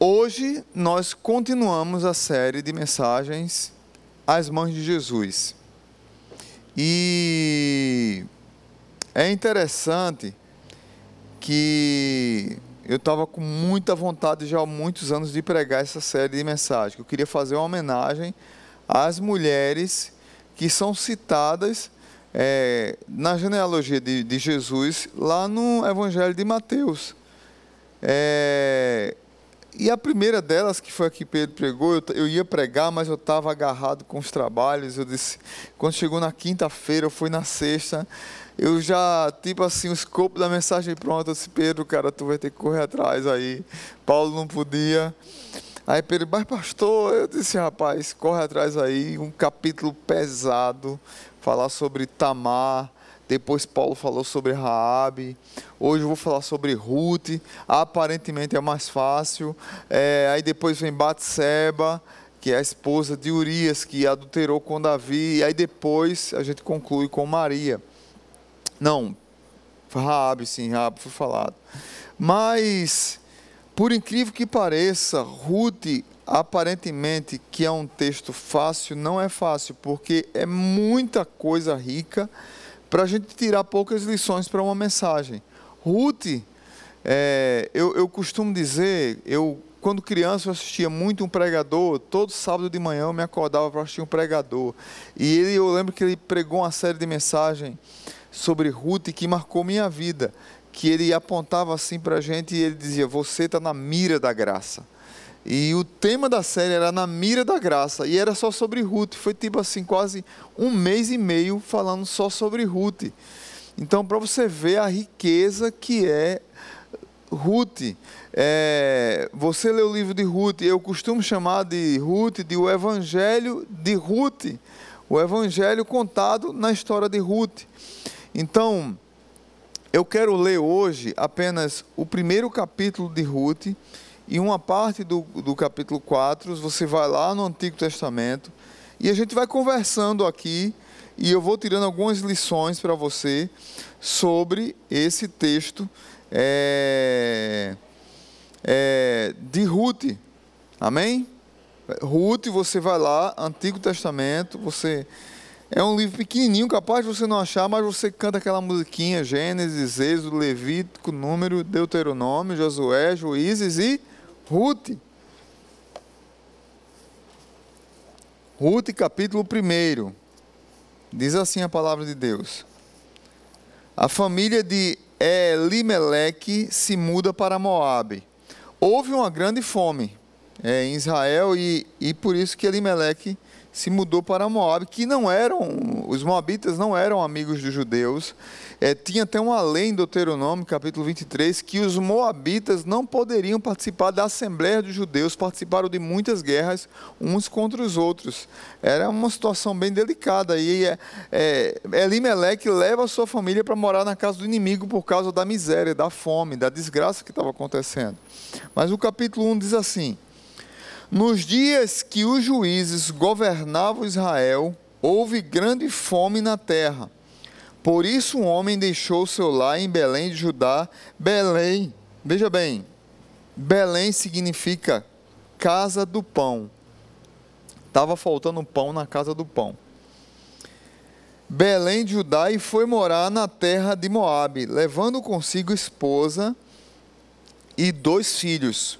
Hoje nós continuamos a série de mensagens às mãos de Jesus. E é interessante que eu estava com muita vontade já há muitos anos de pregar essa série de mensagens. Eu queria fazer uma homenagem às mulheres que são citadas é, na genealogia de, de, Jesus lá no Evangelho de Mateus. É, e a primeira delas, que foi a que Pedro pregou, eu, eu ia pregar, mas eu estava agarrado com os trabalhos. Eu disse, quando chegou na quinta-feira, eu fui na sexta, eu já, tipo assim, o escopo da mensagem pronto. Eu disse, Pedro, cara, tu vai ter que correr atrás aí. Paulo não podia. Aí Pedro, mas pastor, eu disse, rapaz, corre atrás aí, um capítulo pesado, falar sobre Tamar, depois Paulo falou sobre Raabe. Hoje eu vou falar sobre Ruth. Aparentemente é mais fácil. É, aí depois vem Batseba, que é a esposa de Urias, que adulterou com Davi. E aí depois a gente conclui com Maria. Não, Raabe, sim, Raabe foi falado. Mas, por incrível que pareça, Ruth aparentemente que é um texto fácil, não é fácil, porque é muita coisa rica para a gente tirar poucas lições para uma mensagem. Ruth, é, eu, eu costumo dizer, eu quando criança eu assistia muito um pregador, todo sábado de manhã eu me acordava para assistir um pregador. E ele, eu lembro que ele pregou uma série de mensagens sobre Ruth que marcou minha vida. Que ele apontava assim para a gente e ele dizia: Você está na mira da graça. E o tema da série era Na Mira da Graça. E era só sobre Ruth. Foi tipo assim, quase um mês e meio falando só sobre Ruth. Então, para você ver a riqueza que é Ruth. É, você lê o livro de Ruth, eu costumo chamar de Ruth de o Evangelho de Ruth. O Evangelho contado na história de Ruth. Então, eu quero ler hoje apenas o primeiro capítulo de Ruth e uma parte do, do capítulo 4, você vai lá no Antigo Testamento e a gente vai conversando aqui e eu vou tirando algumas lições para você sobre esse texto é, é, de Ruth. Amém? Ruth, você vai lá, Antigo Testamento, você. É um livro pequenininho, capaz de você não achar, mas você canta aquela musiquinha: Gênesis, Êxodo, Levítico, Número, Deuteronômio, Josué, Juízes e Ruth. Ruth, capítulo 1. Diz assim a palavra de Deus. A família de Elimeleque se muda para Moabe. Houve uma grande fome é, em Israel e, e por isso que Elimeleque se mudou para Moab, que não eram, os moabitas não eram amigos dos judeus. É, tinha até uma lei em Deuteronômio, capítulo 23, que os moabitas não poderiam participar da Assembleia dos Judeus, participaram de muitas guerras uns contra os outros. Era uma situação bem delicada. E é, é, leva a sua família para morar na casa do inimigo por causa da miséria, da fome, da desgraça que estava acontecendo. Mas o capítulo 1 diz assim: Nos dias que os juízes governavam Israel, houve grande fome na terra por isso um homem deixou seu lar em Belém de Judá. Belém, veja bem, Belém significa casa do pão. Estava faltando pão na casa do pão. Belém de Judá e foi morar na terra de Moabe, levando consigo esposa e dois filhos.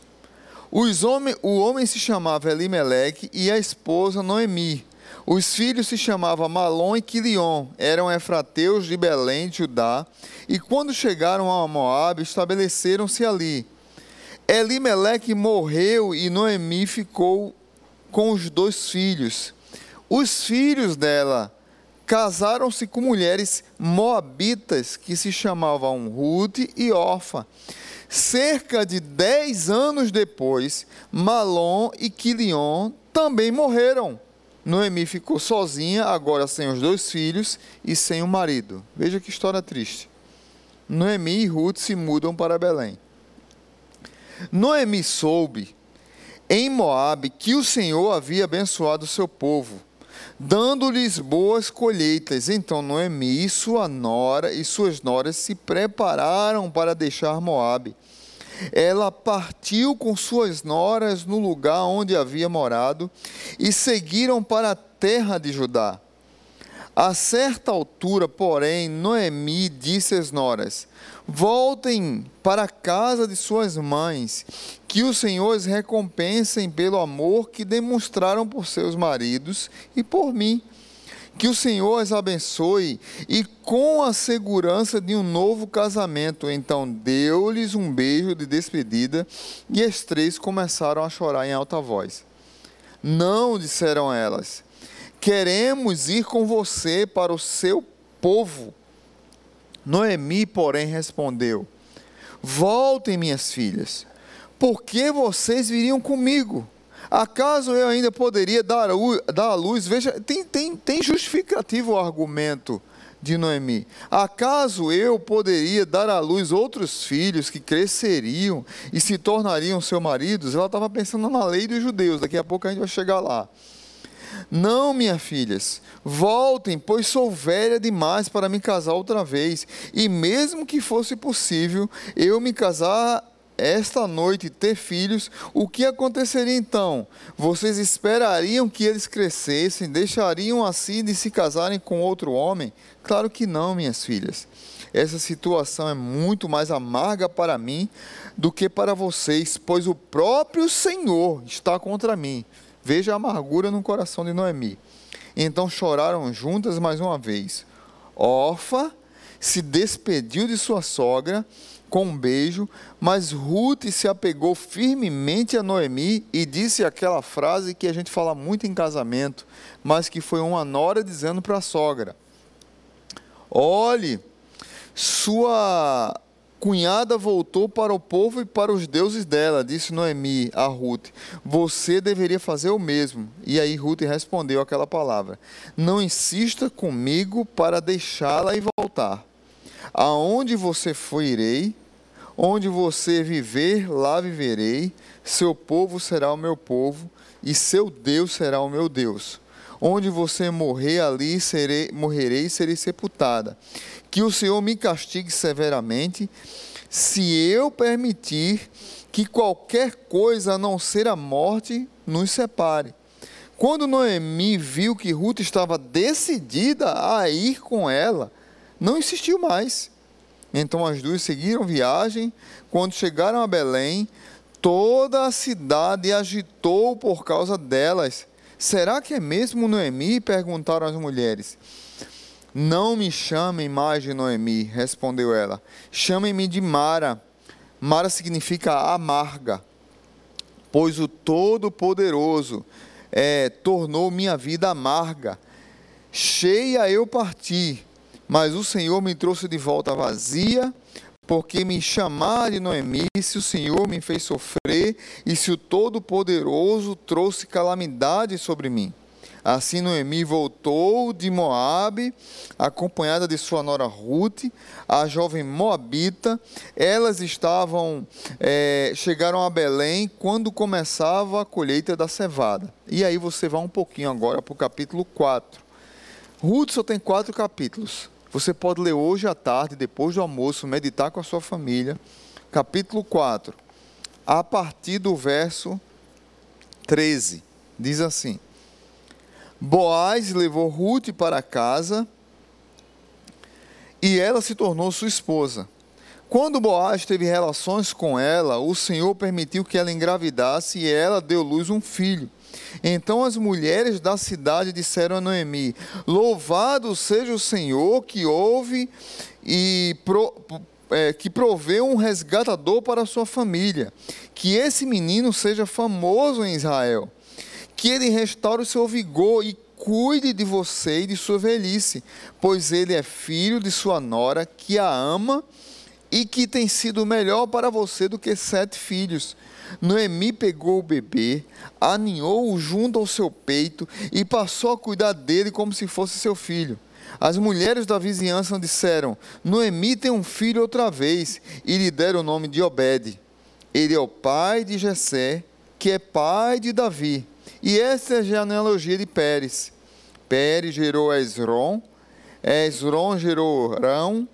Os homem, o homem se chamava Elimeleque e a esposa Noemi. Os filhos se chamavam Malom e Quilion, eram efrateus de Belém, Judá, e quando chegaram a Moabe, estabeleceram-se ali. Elimeleque morreu e Noemi ficou com os dois filhos. Os filhos dela casaram-se com mulheres moabitas que se chamavam Ruth e Orfa. Cerca de dez anos depois, Malom e Quilion também morreram. Noemi ficou sozinha, agora sem os dois filhos e sem o marido. Veja que história triste. Noemi e Ruth se mudam para Belém. Noemi soube em Moabe que o Senhor havia abençoado seu povo, dando-lhes boas colheitas. Então Noemi sua nora e suas noras se prepararam para deixar Moabe. Ela partiu com suas noras no lugar onde havia morado e seguiram para a terra de Judá. A certa altura, porém, Noemi disse às noras: Voltem para a casa de suas mães, que os senhores recompensem pelo amor que demonstraram por seus maridos e por mim. Que o Senhor as abençoe e com a segurança de um novo casamento. Então deu-lhes um beijo de despedida e as três começaram a chorar em alta voz. Não, disseram elas Queremos ir com você para o seu povo. Noemi, porém, respondeu: Voltem, minhas filhas, porque vocês viriam comigo. Acaso eu ainda poderia dar, a luz? Veja, tem, tem, tem justificativo o argumento de Noemi. Acaso eu poderia dar à luz outros filhos que cresceriam e se tornariam seus maridos? Ela estava pensando na lei dos judeus, daqui a pouco a gente vai chegar lá. Não, minhas filhas, voltem, pois sou velha demais para me casar outra vez. E mesmo que fosse possível eu me casar esta noite ter filhos, o que aconteceria então? Vocês esperariam que eles crescessem, deixariam assim de se casarem com outro homem? Claro que não, minhas filhas. Essa situação é muito mais amarga para mim do que para vocês, pois o próprio Senhor está contra mim. Veja a amargura no coração de Noemi. Então choraram juntas mais uma vez. Orfa se despediu de sua sogra com um beijo, mas Ruth se apegou firmemente a Noemi e disse aquela frase que a gente fala muito em casamento, mas que foi uma nora dizendo para a sogra: Olhe, sua cunhada voltou para o povo e para os deuses dela, disse Noemi a Ruth: Você deveria fazer o mesmo. E aí Ruth respondeu aquela palavra: Não insista comigo para deixá-la e voltar. Aonde você for, irei. Onde você viver, lá viverei. Seu povo será o meu povo e seu Deus será o meu Deus. Onde você morrer, ali serei, morrerei e serei sepultada que o Senhor me castigue severamente, se eu permitir que qualquer coisa a não ser a morte nos separe. Quando Noemi viu que Ruth estava decidida a ir com ela, não insistiu mais. Então as duas seguiram viagem. Quando chegaram a Belém, toda a cidade agitou por causa delas. Será que é mesmo Noemi? perguntaram as mulheres. Não me chamem mais de Noemi, respondeu ela. Chamem-me de Mara. Mara significa amarga, pois o Todo-Poderoso é, tornou minha vida amarga. Cheia eu parti, mas o Senhor me trouxe de volta vazia, porque me chamar de Noemi, se o Senhor me fez sofrer, e se o Todo-Poderoso trouxe calamidade sobre mim. Assim Noemi voltou de Moabe, acompanhada de sua nora Ruth, a jovem moabita. Elas estavam é, chegaram a Belém quando começava a colheita da cevada. E aí você vai um pouquinho agora para o capítulo 4. Ruth só tem quatro capítulos. Você pode ler hoje à tarde, depois do almoço, meditar com a sua família. Capítulo 4, a partir do verso 13, diz assim: Boaz levou Ruth para casa e ela se tornou sua esposa. Quando Boaz teve relações com ela, o Senhor permitiu que ela engravidasse e ela deu luz um filho. Então as mulheres da cidade disseram a Noemi: Louvado seja o Senhor que ouve e pro, é, que proveu um resgatador para a sua família. Que esse menino seja famoso em Israel que ele restaure o seu vigor e cuide de você e de sua velhice, pois ele é filho de sua nora, que a ama e que tem sido melhor para você do que sete filhos. Noemi pegou o bebê, aninhou-o junto ao seu peito e passou a cuidar dele como se fosse seu filho. As mulheres da vizinhança disseram: Noemi tem um filho outra vez, e lhe deram o nome de Obed. Ele é o pai de Jessé, que é pai de Davi. E essa é a genealogia de Pérez. Pérez gerou Esron, Esron gerou Rão,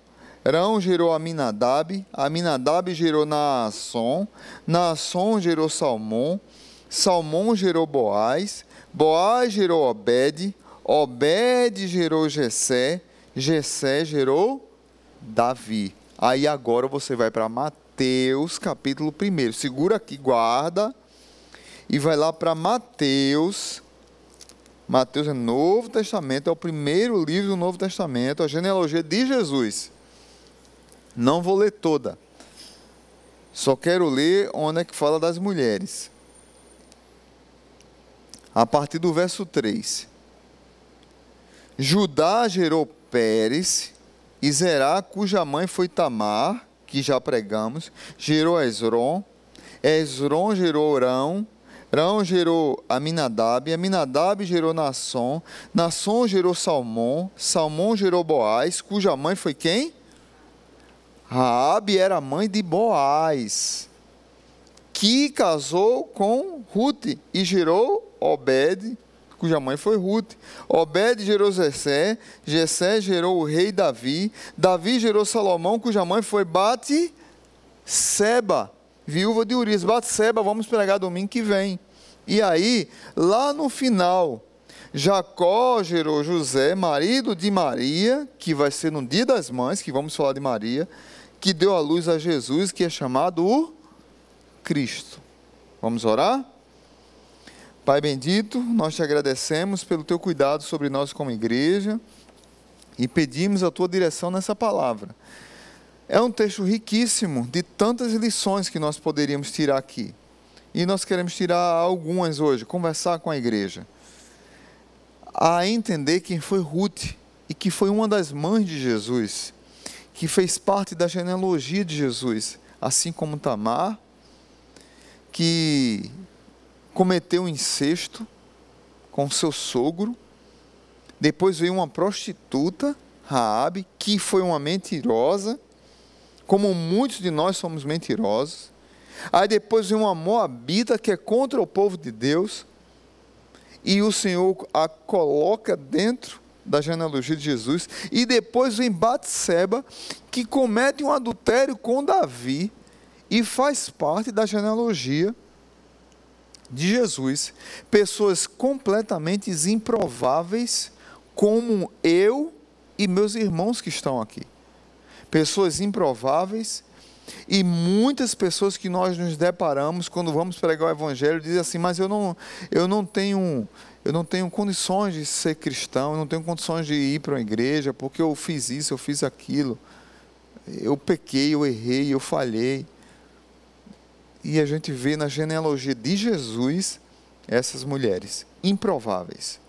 Rão gerou Aminadab, Aminadab gerou Naasson, Naasson gerou Salmão, Salmão gerou Boaz, Boaz gerou Obed, Obed gerou Jessé, Jessé gerou Davi. Aí agora você vai para Mateus, capítulo 1. Segura aqui, guarda. E vai lá para Mateus. Mateus é Novo Testamento, é o primeiro livro do Novo Testamento, a genealogia de Jesus. Não vou ler toda. Só quero ler onde é que fala das mulheres. A partir do verso 3. Judá gerou Pérez, e Zerá, cuja mãe foi Tamar, que já pregamos, gerou Esron, Esron gerou Rão, Rão gerou Aminadab, Aminadab gerou Nasson, Nasson gerou Salmão, Salmão gerou Boaz, cuja mãe foi quem? Raabe era mãe de Boaz, que casou com Ruth e gerou Obed, cuja mãe foi Ruth. Obed gerou Jessé, Jessé gerou o rei Davi, Davi gerou Salomão, cuja mãe foi Bate Seba, viúva de Urias. Bate Seba, vamos pregar domingo que vem. E aí, lá no final, Jacó gerou José, marido de Maria, que vai ser no dia das mães, que vamos falar de Maria, que deu a luz a Jesus, que é chamado o Cristo. Vamos orar? Pai bendito, nós te agradecemos pelo teu cuidado sobre nós como igreja e pedimos a tua direção nessa palavra. É um texto riquíssimo de tantas lições que nós poderíamos tirar aqui. E nós queremos tirar algumas hoje, conversar com a igreja. A entender quem foi Ruth e que foi uma das mães de Jesus, que fez parte da genealogia de Jesus, assim como Tamar, que cometeu um incesto com seu sogro. Depois veio uma prostituta, Raabe, que foi uma mentirosa, como muitos de nós somos mentirosos. Aí depois veio uma moabita que é contra o povo de Deus, e o Senhor a coloca dentro da genealogia de Jesus, e depois vem Batseba, que comete um adultério com Davi e faz parte da genealogia de Jesus, pessoas completamente improváveis, como eu e meus irmãos que estão aqui. Pessoas improváveis e muitas pessoas que nós nos deparamos quando vamos pregar o evangelho dizem assim: "Mas eu não eu não tenho eu não tenho condições de ser cristão, eu não tenho condições de ir para uma igreja, porque eu fiz isso, eu fiz aquilo. Eu pequei, eu errei, eu falhei e a gente vê na genealogia de Jesus essas mulheres improváveis,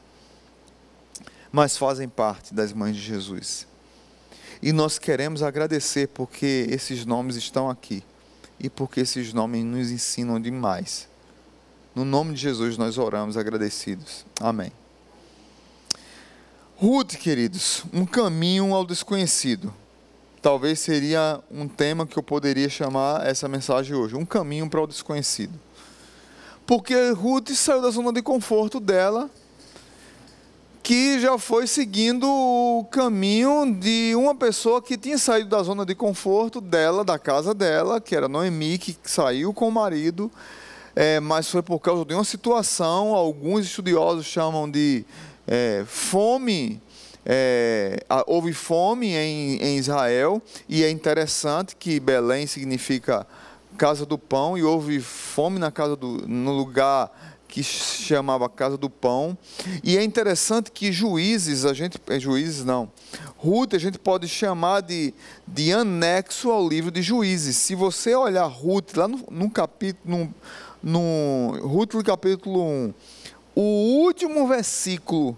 mas fazem parte das mães de Jesus. E nós queremos agradecer porque esses nomes estão aqui e porque esses nomes nos ensinam demais. No nome de Jesus nós oramos agradecidos. Amém. Ruth, queridos, um caminho ao desconhecido talvez seria um tema que eu poderia chamar essa mensagem hoje, um caminho para o desconhecido. Porque Ruth saiu da zona de conforto dela, que já foi seguindo o caminho de uma pessoa que tinha saído da zona de conforto dela, da casa dela, que era Noemi, que saiu com o marido, é, mas foi por causa de uma situação, alguns estudiosos chamam de é, fome é, houve fome em, em Israel, e é interessante que Belém significa casa do pão, e houve fome na casa do, no lugar que chamava Casa do Pão. E é interessante que juízes, a gente. É, juízes não. Ruth a gente pode chamar de, de anexo ao livro de juízes. Se você olhar Ruth, lá no, no capítulo. No, no Ruth, no capítulo 1, o último versículo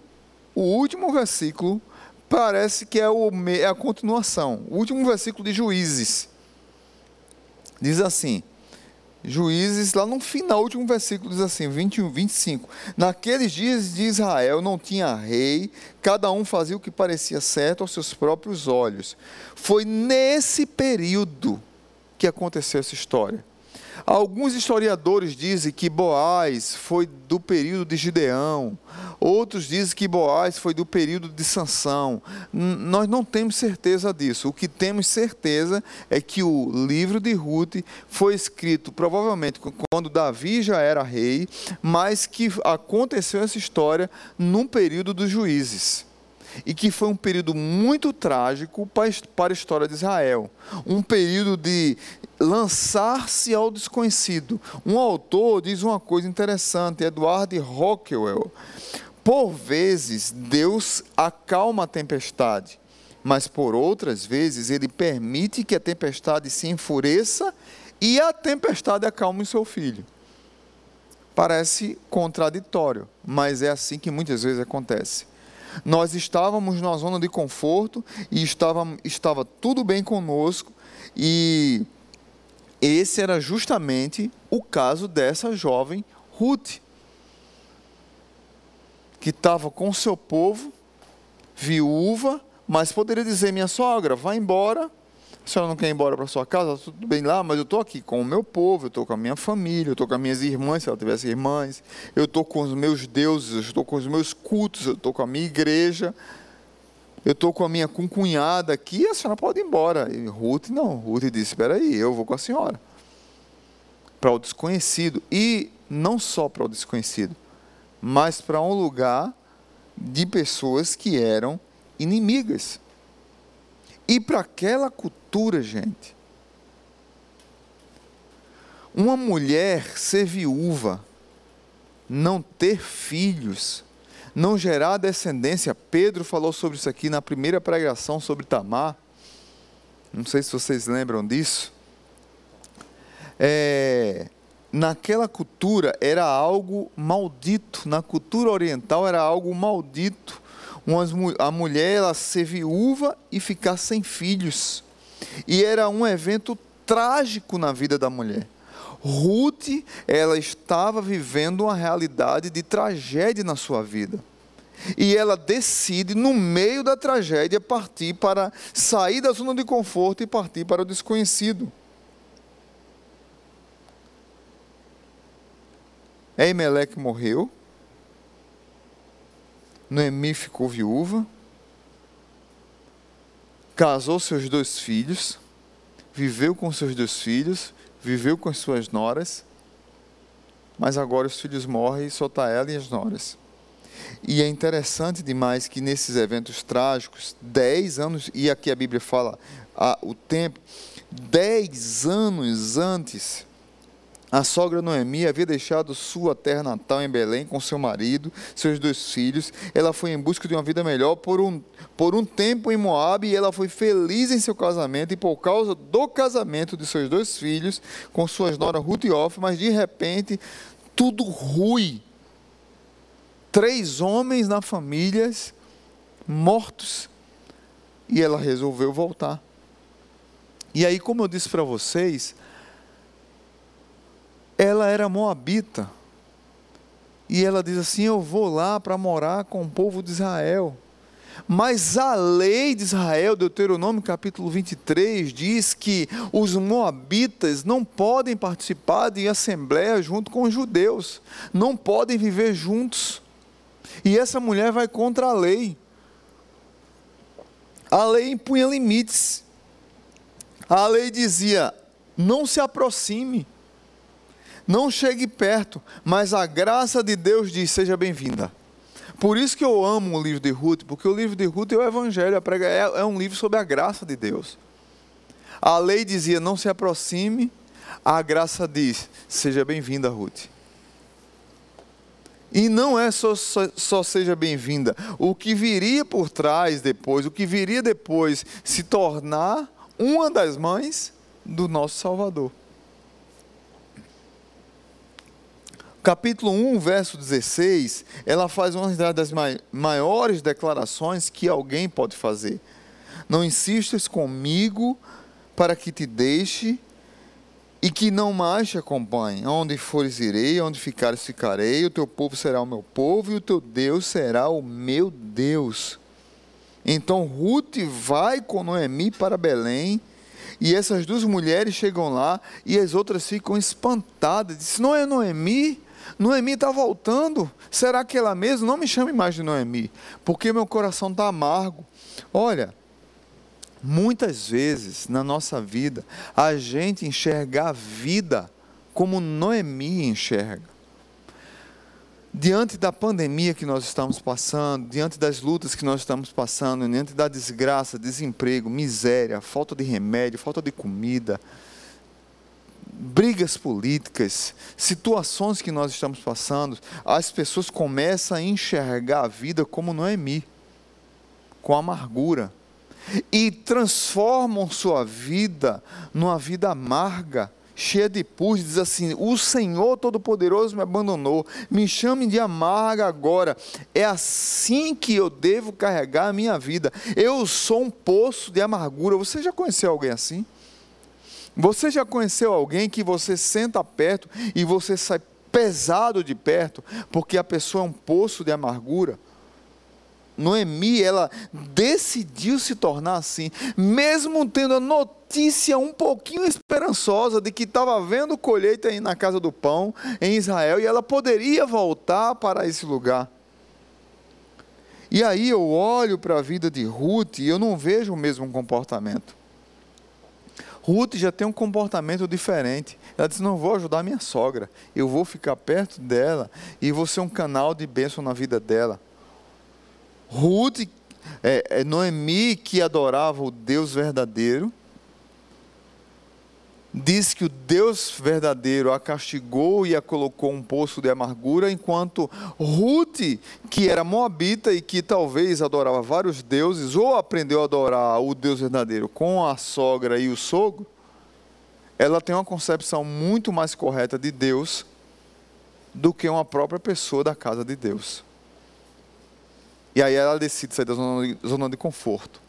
o último versículo parece que é, o, é a continuação. O último versículo de Juízes. Diz assim: Juízes, lá no final, último versículo diz assim, 21, 25. Naqueles dias de Israel não tinha rei, cada um fazia o que parecia certo aos seus próprios olhos. Foi nesse período que aconteceu essa história. Alguns historiadores dizem que Boaz foi do período de Gideão, outros dizem que Boaz foi do período de Sansão. Nós não temos certeza disso. O que temos certeza é que o livro de Ruth foi escrito provavelmente quando Davi já era rei, mas que aconteceu essa história num período dos juízes e que foi um período muito trágico para a história de Israel. Um período de lançar-se ao desconhecido. Um autor diz uma coisa interessante, Edward Rockwell. Por vezes, Deus acalma a tempestade, mas por outras vezes, ele permite que a tempestade se enfureça e a tempestade acalme o seu filho. Parece contraditório, mas é assim que muitas vezes acontece. Nós estávamos numa zona de conforto e estava, estava tudo bem conosco, e esse era justamente o caso dessa jovem Ruth, que estava com seu povo, viúva, mas poderia dizer: minha sogra, vá embora, a senhora não quer ir embora para sua casa, tá tudo bem lá, mas eu estou aqui com o meu povo, eu estou com a minha família, eu estou com as minhas irmãs, se ela tivesse irmãs, eu estou com os meus deuses, eu estou com os meus cultos, eu estou com a minha igreja, eu estou com a minha concunhada aqui, a senhora pode ir embora. E Ruth não, Ruth disse, espera aí, eu vou com a senhora. Para o desconhecido, e não só para o desconhecido, mas para um lugar de pessoas que eram inimigas. E para aquela cultura, gente, uma mulher ser viúva, não ter filhos, não gerar descendência. Pedro falou sobre isso aqui na primeira pregação sobre Tamar. Não sei se vocês lembram disso. É, naquela cultura era algo maldito, na cultura oriental era algo maldito a mulher ela ser viúva e ficar sem filhos. E era um evento trágico na vida da mulher. Ruth, ela estava vivendo uma realidade de tragédia na sua vida. E ela decide, no meio da tragédia, partir para sair da zona de conforto e partir para o desconhecido. Emelec morreu. Noemi ficou viúva, casou seus dois filhos, viveu com seus dois filhos, viveu com as suas noras, mas agora os filhos morrem e só está ela e as noras. E é interessante demais que nesses eventos trágicos, dez anos, e aqui a Bíblia fala a, o tempo, dez anos antes a sogra Noemi havia deixado sua terra natal em Belém com seu marido, seus dois filhos. Ela foi em busca de uma vida melhor por um, por um tempo em Moab e ela foi feliz em seu casamento. E por causa do casamento de seus dois filhos, com suas noras Ruth e Off, mas de repente tudo ruim. Três homens na família mortos. E ela resolveu voltar. E aí, como eu disse para vocês, ela era moabita. E ela diz assim: Eu vou lá para morar com o povo de Israel. Mas a lei de Israel, Deuteronômio capítulo 23, diz que os moabitas não podem participar de assembleia junto com os judeus, não podem viver juntos. E essa mulher vai contra a lei. A lei impunha limites. A lei dizia: não se aproxime não chegue perto, mas a graça de Deus diz: seja bem-vinda. Por isso que eu amo o livro de Ruth, porque o livro de Ruth é o Evangelho, é, é um livro sobre a graça de Deus. A lei dizia: não se aproxime, a graça diz: seja bem-vinda, Ruth. E não é só, só, só seja bem-vinda, o que viria por trás depois, o que viria depois, se tornar uma das mães do nosso Salvador. Capítulo 1, verso 16, ela faz uma das maiores declarações que alguém pode fazer. Não insistas comigo para que te deixe e que não mais te acompanhe. Onde fores irei, onde ficares ficarei, o teu povo será o meu povo e o teu Deus será o meu Deus. Então Ruth vai com Noemi para Belém E essas duas mulheres chegam lá e as outras ficam espantadas. Diz: Não é Noemi? Noemi está voltando. Será que ela mesma? Não me chame mais de Noemi, porque meu coração está amargo. Olha, muitas vezes na nossa vida, a gente enxerga a vida como Noemi enxerga diante da pandemia que nós estamos passando, diante das lutas que nós estamos passando, diante da desgraça, desemprego, miséria, falta de remédio, falta de comida, brigas políticas, situações que nós estamos passando, as pessoas começam a enxergar a vida como Noemi, com amargura, e transformam sua vida numa vida amarga cheia de pus, diz assim: O Senhor Todo-Poderoso me abandonou, me chame de amarga agora. É assim que eu devo carregar a minha vida. Eu sou um poço de amargura. Você já conheceu alguém assim? Você já conheceu alguém que você senta perto e você sai pesado de perto, porque a pessoa é um poço de amargura? Noemi, ela decidiu se tornar assim, mesmo tendo a notícia um pouquinho esperançosa de que estava havendo colheita aí na casa do pão, em Israel, e ela poderia voltar para esse lugar. E aí eu olho para a vida de Ruth e eu não vejo o mesmo comportamento. Ruth já tem um comportamento diferente. Ela diz: Não vou ajudar minha sogra, eu vou ficar perto dela e vou ser um canal de bênção na vida dela. Ruth, é, é Noemi, que adorava o Deus verdadeiro, diz que o Deus verdadeiro a castigou e a colocou um poço de amargura, enquanto Ruth, que era moabita e que talvez adorava vários deuses, ou aprendeu a adorar o Deus verdadeiro com a sogra e o sogro, ela tem uma concepção muito mais correta de Deus do que uma própria pessoa da casa de Deus. E aí ela decide sair da zona de, zona de conforto.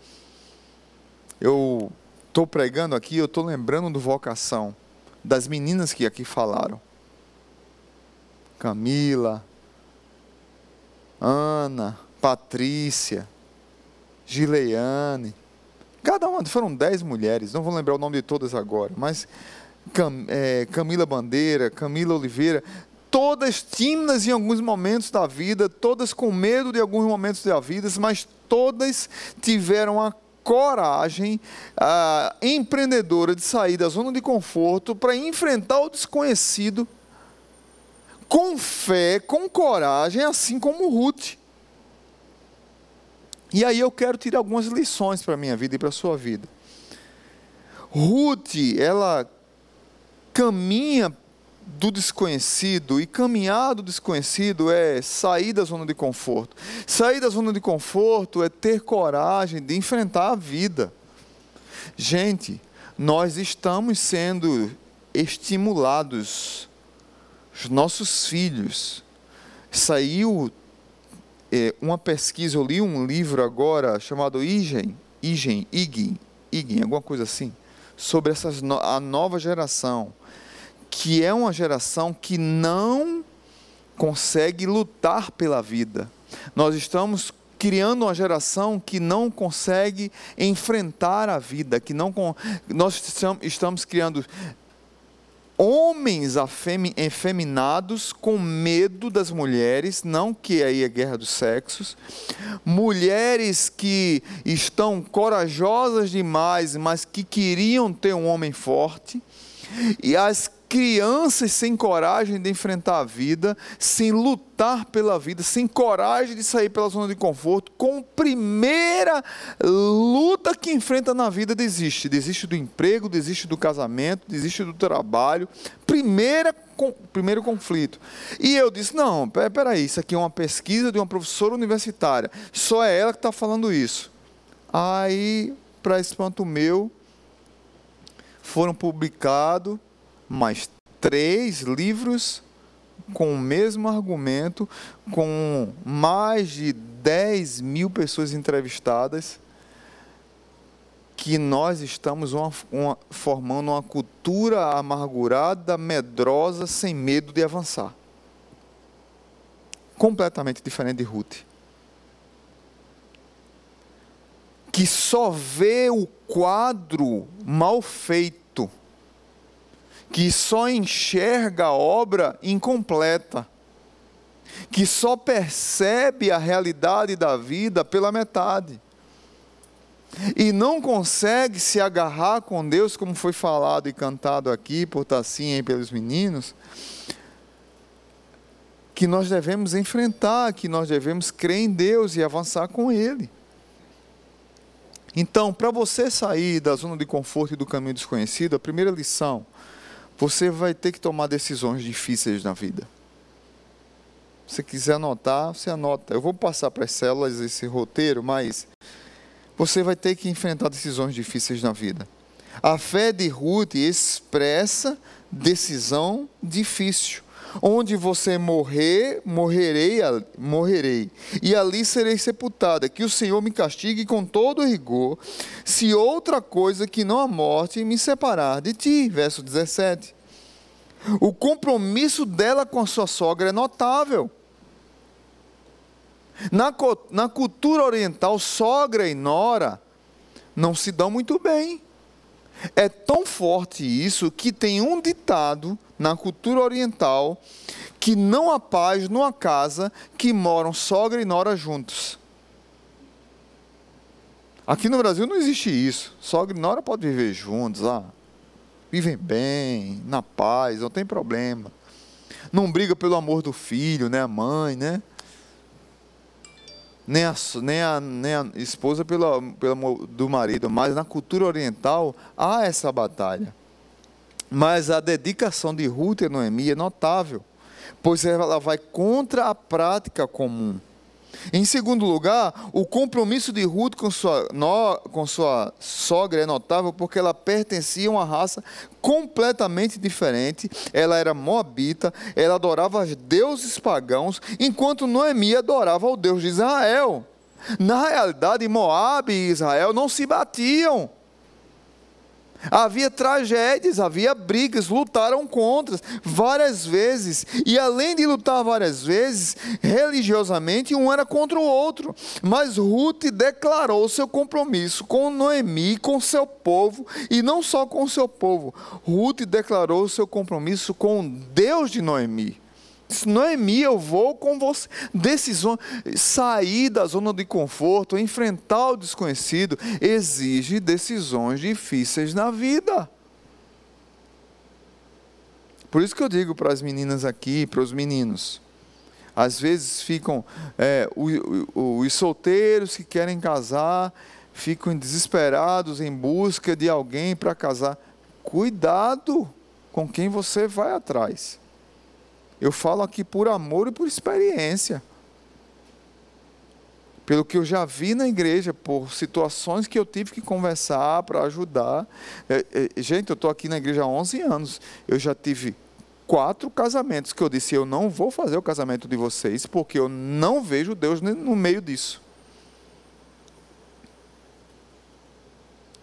Eu estou pregando aqui, eu estou lembrando do vocação das meninas que aqui falaram. Camila, Ana, Patrícia, Gileane. Cada uma, foram dez mulheres, não vou lembrar o nome de todas agora, mas Cam, é, Camila Bandeira, Camila Oliveira, todas tímidas em alguns momentos da vida, todas com medo de alguns momentos da vida, mas todas tiveram a coragem a empreendedora de sair da zona de conforto para enfrentar o desconhecido com fé, com coragem, assim como Ruth. E aí eu quero tirar algumas lições para a minha vida e para a sua vida. Ruth, ela caminha do desconhecido e caminhar do desconhecido é sair da zona de conforto. Sair da zona de conforto é ter coragem de enfrentar a vida. Gente, nós estamos sendo estimulados, os nossos filhos. Saiu é, uma pesquisa, eu li um livro agora chamado Igen, Igen, Igen, Igen, alguma coisa assim, sobre essas, a nova geração que é uma geração que não consegue lutar pela vida. Nós estamos criando uma geração que não consegue enfrentar a vida, que não nós estamos criando homens efeminados com medo das mulheres, não que aí é guerra dos sexos, mulheres que estão corajosas demais, mas que queriam ter um homem forte, e as crianças sem coragem de enfrentar a vida, sem lutar pela vida, sem coragem de sair pela zona de conforto, com primeira luta que enfrenta na vida desiste, desiste do emprego, desiste do casamento, desiste do trabalho, primeira primeiro conflito. E eu disse: não, peraí, isso aqui é uma pesquisa de uma professora universitária, só é ela que está falando isso. Aí, para espanto meu, foram publicados mais três livros com o mesmo argumento, com mais de 10 mil pessoas entrevistadas, que nós estamos uma, uma, formando uma cultura amargurada, medrosa, sem medo de avançar. Completamente diferente de Ruth. que só vê o quadro mal feito, que só enxerga a obra incompleta, que só percebe a realidade da vida pela metade e não consegue se agarrar com Deus, como foi falado e cantado aqui por Tassinha e pelos meninos, que nós devemos enfrentar, que nós devemos crer em Deus e avançar com Ele. Então, para você sair da zona de conforto e do caminho desconhecido, a primeira lição, você vai ter que tomar decisões difíceis na vida. Se você quiser anotar, você anota. Eu vou passar para as células esse roteiro, mas você vai ter que enfrentar decisões difíceis na vida. A fé de Ruth expressa decisão difícil. Onde você morrer, morrerei, morrerei, e ali serei sepultada. Que o Senhor me castigue com todo rigor, se outra coisa que não a morte me separar de ti. Verso 17. O compromisso dela com a sua sogra é notável. Na, na cultura oriental, sogra e nora não se dão muito bem. É tão forte isso que tem um ditado na cultura oriental que não há paz numa casa que moram sogra e nora juntos. Aqui no Brasil não existe isso. Sogra e nora podem viver juntos, ah, vivem bem, na paz, não tem problema. Não briga pelo amor do filho, né, a mãe, né? Nem a, nem a, nem a esposa pela, pela, do marido, mas na cultura oriental há essa batalha. Mas a dedicação de Ruth e Noemi é notável, pois ela vai contra a prática comum. Em segundo lugar, o compromisso de Ruth com sua, no, com sua sogra é notável porque ela pertencia a uma raça completamente diferente. Ela era moabita, ela adorava os deuses pagãos, enquanto Noemi adorava o Deus de Israel. Na realidade, Moab e Israel não se batiam. Havia tragédias, havia brigas, lutaram contra várias vezes. E além de lutar várias vezes, religiosamente, um era contra o outro. Mas Ruth declarou seu compromisso com Noemi, com seu povo, e não só com seu povo. Ruth declarou seu compromisso com Deus de Noemi. Noemi, eu vou com você. Decisão, sair da zona de conforto, enfrentar o desconhecido, exige decisões difíceis na vida. Por isso que eu digo para as meninas aqui, para os meninos, às vezes ficam é, os solteiros que querem casar, ficam desesperados em busca de alguém para casar. Cuidado com quem você vai atrás. Eu falo aqui por amor e por experiência. Pelo que eu já vi na igreja, por situações que eu tive que conversar para ajudar. É, é, gente, eu estou aqui na igreja há 11 anos. Eu já tive quatro casamentos que eu disse: eu não vou fazer o casamento de vocês, porque eu não vejo Deus no meio disso.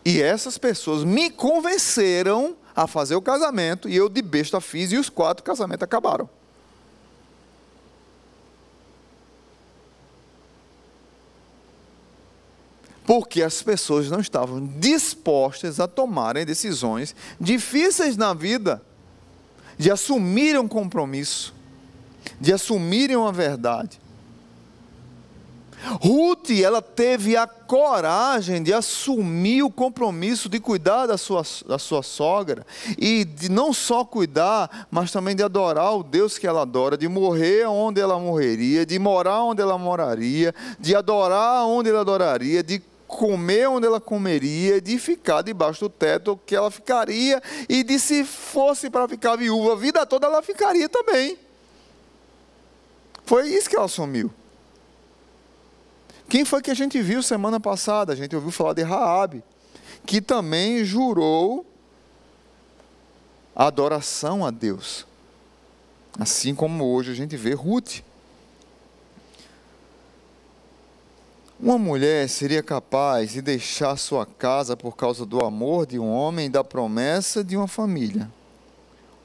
E essas pessoas me convenceram a fazer o casamento, e eu de besta fiz, e os quatro casamentos acabaram. Porque as pessoas não estavam dispostas a tomarem decisões difíceis na vida, de assumirem um compromisso, de assumirem uma verdade. Ruth, ela teve a coragem de assumir o compromisso de cuidar da sua, da sua sogra e de não só cuidar, mas também de adorar o Deus que ela adora, de morrer onde ela morreria, de morar onde ela moraria, de adorar onde ela adoraria, de comer onde ela comeria, de ficar debaixo do teto que ela ficaria, e de se fosse para ficar viúva a vida toda, ela ficaria também. Foi isso que ela assumiu. Quem foi que a gente viu semana passada? A gente ouviu falar de Raabe, que também jurou adoração a Deus. Assim como hoje a gente vê Ruth. Uma mulher seria capaz de deixar sua casa por causa do amor de um homem e da promessa de uma família.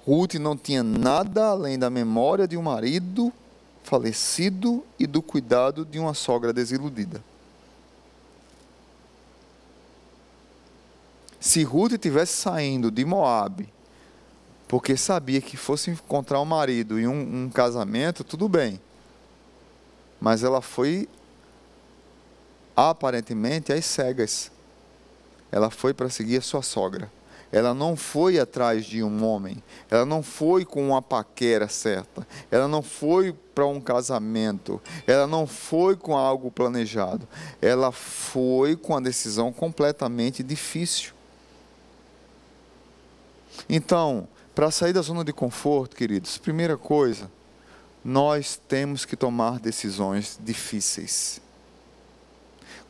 Ruth não tinha nada além da memória de um marido falecido e do cuidado de uma sogra desiludida. Se Ruth tivesse saindo de Moab, porque sabia que fosse encontrar um marido e um, um casamento, tudo bem. Mas ela foi aparentemente às cegas. Ela foi para seguir a sua sogra. Ela não foi atrás de um homem. Ela não foi com uma paquera certa. Ela não foi para um casamento. Ela não foi com algo planejado. Ela foi com a decisão completamente difícil. Então, para sair da zona de conforto, queridos, primeira coisa, nós temos que tomar decisões difíceis.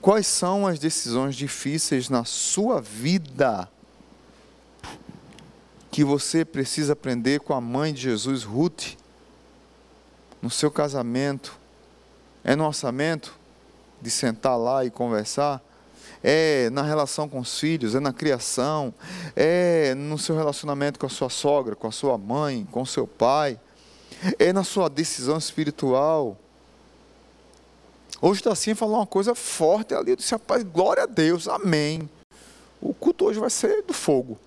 Quais são as decisões difíceis na sua vida? que você precisa aprender com a mãe de Jesus, Ruth, no seu casamento, é no orçamento de sentar lá e conversar, é na relação com os filhos, é na criação, é no seu relacionamento com a sua sogra, com a sua mãe, com o seu pai, é na sua decisão espiritual. Hoje está assim, falou uma coisa forte ali, eu disse, rapaz, glória a Deus, amém. O culto hoje vai ser do fogo.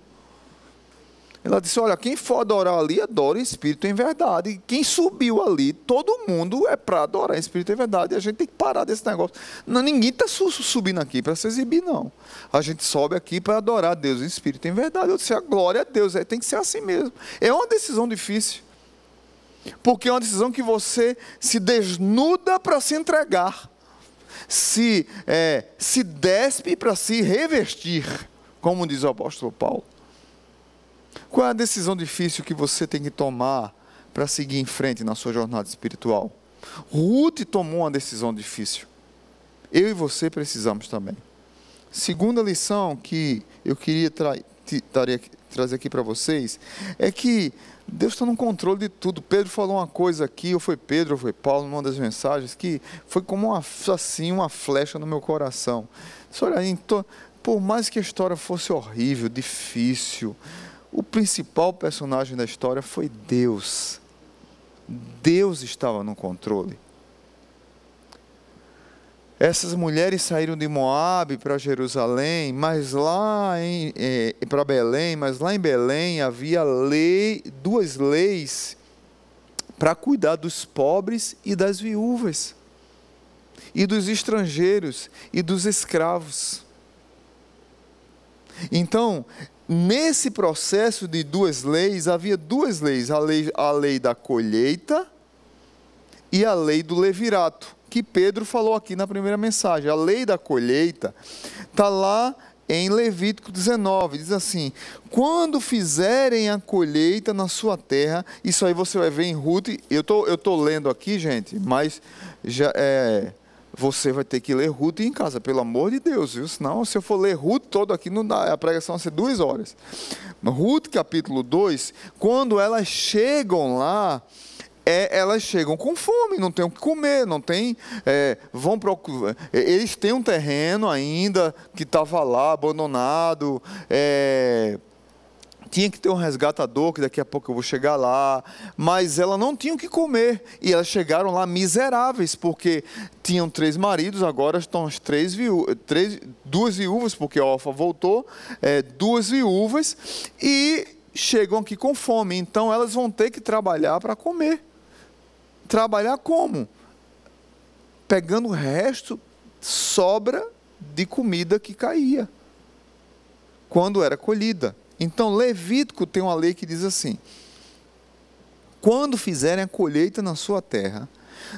Ela disse: Olha, quem for adorar ali, adora em espírito em verdade. E quem subiu ali, todo mundo é para adorar em espírito em verdade. E a gente tem que parar desse negócio. Não, ninguém está subindo aqui para se exibir, não. A gente sobe aqui para adorar a Deus em espírito em verdade. Eu disse: A glória a Deus. É, tem que ser assim mesmo. É uma decisão difícil. Porque é uma decisão que você se desnuda para se entregar. Se, é, se despe para se revestir, como diz o apóstolo Paulo. Qual é a decisão difícil que você tem que tomar para seguir em frente na sua jornada espiritual? Ruth tomou uma decisão difícil. Eu e você precisamos também. Segunda lição que eu queria tra trazer aqui para vocês é que Deus está no controle de tudo. Pedro falou uma coisa aqui, ou foi Pedro, ou foi Paulo, numa das mensagens, que foi como uma, assim, uma flecha no meu coração. Olha, por mais que a história fosse horrível, difícil, o principal personagem da história foi Deus. Deus estava no controle. Essas mulheres saíram de Moabe para Jerusalém, mas lá em é, para Belém, mas lá em Belém havia lei, duas leis para cuidar dos pobres e das viúvas, e dos estrangeiros e dos escravos. Então, Nesse processo de duas leis, havia duas leis: a lei, a lei da colheita e a lei do levirato, que Pedro falou aqui na primeira mensagem. A lei da colheita está lá em Levítico 19, diz assim: quando fizerem a colheita na sua terra, isso aí você vai ver em Ruth. Eu tô, eu tô lendo aqui, gente, mas já é você vai ter que ler Ruth em casa, pelo amor de Deus, viu? Senão, se eu for ler Ruth todo aqui, não dá, a pregação vai ser duas horas. Ruth, capítulo 2, quando elas chegam lá, é, elas chegam com fome, não tem o que comer, não tem. É, vão procurar. Eles têm um terreno ainda que estava lá, abandonado. É, tinha que ter um resgatador, que daqui a pouco eu vou chegar lá, mas ela não tinha o que comer. E elas chegaram lá miseráveis, porque tinham três maridos, agora estão as três, viú três duas viúvas, porque a Orfa voltou, é, duas viúvas, e chegam aqui com fome. Então elas vão ter que trabalhar para comer. Trabalhar como? Pegando o resto, sobra de comida que caía, quando era colhida. Então, Levítico tem uma lei que diz assim: quando fizerem a colheita na sua terra,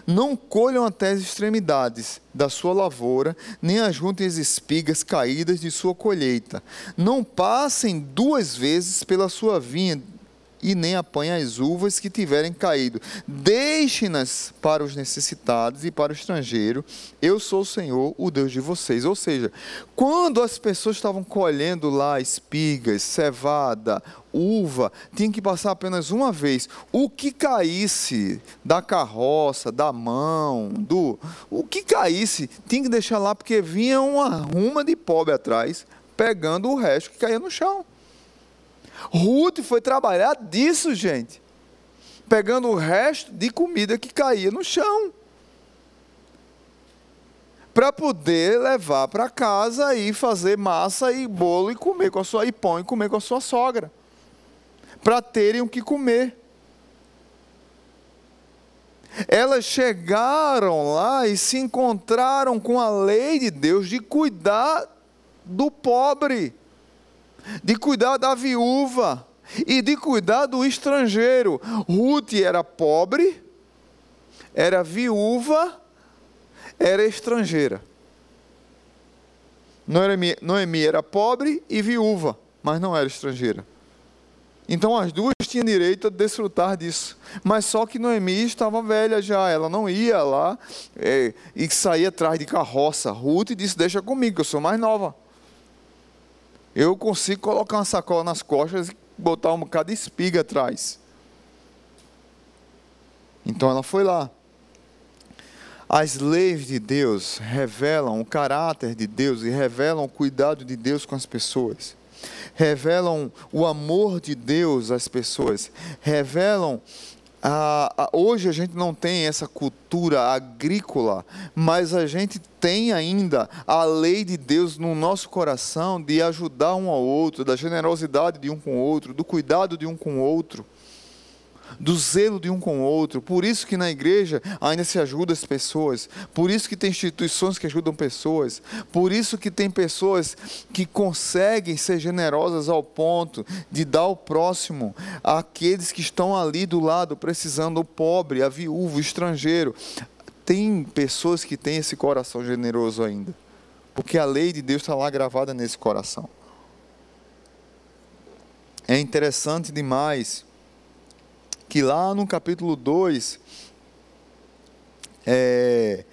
não colham até as extremidades da sua lavoura, nem ajuntem as espigas caídas de sua colheita. Não passem duas vezes pela sua vinha e nem apanhe as uvas que tiverem caído. Deixe-nas para os necessitados e para o estrangeiro. Eu sou o Senhor, o Deus de vocês. Ou seja, quando as pessoas estavam colhendo lá espigas, cevada, uva, tinha que passar apenas uma vez. O que caísse da carroça, da mão, do o que caísse, tinha que deixar lá porque vinha uma ruma de pobre atrás, pegando o resto que caía no chão. Ruth foi trabalhar disso, gente. Pegando o resto de comida que caía no chão. para poder levar para casa e fazer massa e bolo e comer com a sua e pão e comer com a sua sogra, para terem o que comer. Elas chegaram lá e se encontraram com a lei de Deus de cuidar do pobre, de cuidar da viúva e de cuidar do estrangeiro. Ruth era pobre, era viúva, era estrangeira. Noemi, Noemi era pobre e viúva, mas não era estrangeira. Então as duas tinham direito a desfrutar disso. Mas só que Noemi estava velha já, ela não ia lá é, e saía atrás de carroça. Ruth disse: Deixa comigo, que eu sou mais nova. Eu consigo colocar uma sacola nas costas e botar um bocado de espiga atrás. Então ela foi lá. As leis de Deus revelam o caráter de Deus e revelam o cuidado de Deus com as pessoas. Revelam o amor de Deus às pessoas. Revelam hoje a gente não tem essa cultura agrícola, mas a gente tem ainda a lei de Deus no nosso coração de ajudar um ao outro, da generosidade de um com o outro, do cuidado de um com o outro do zelo de um com o outro. Por isso que na igreja ainda se ajuda as pessoas. Por isso que tem instituições que ajudam pessoas. Por isso que tem pessoas que conseguem ser generosas ao ponto de dar ao próximo àqueles que estão ali do lado precisando, o pobre, a viúva, o estrangeiro. Tem pessoas que têm esse coração generoso ainda. Porque a lei de Deus está lá gravada nesse coração. É interessante demais que lá no capítulo 2, é,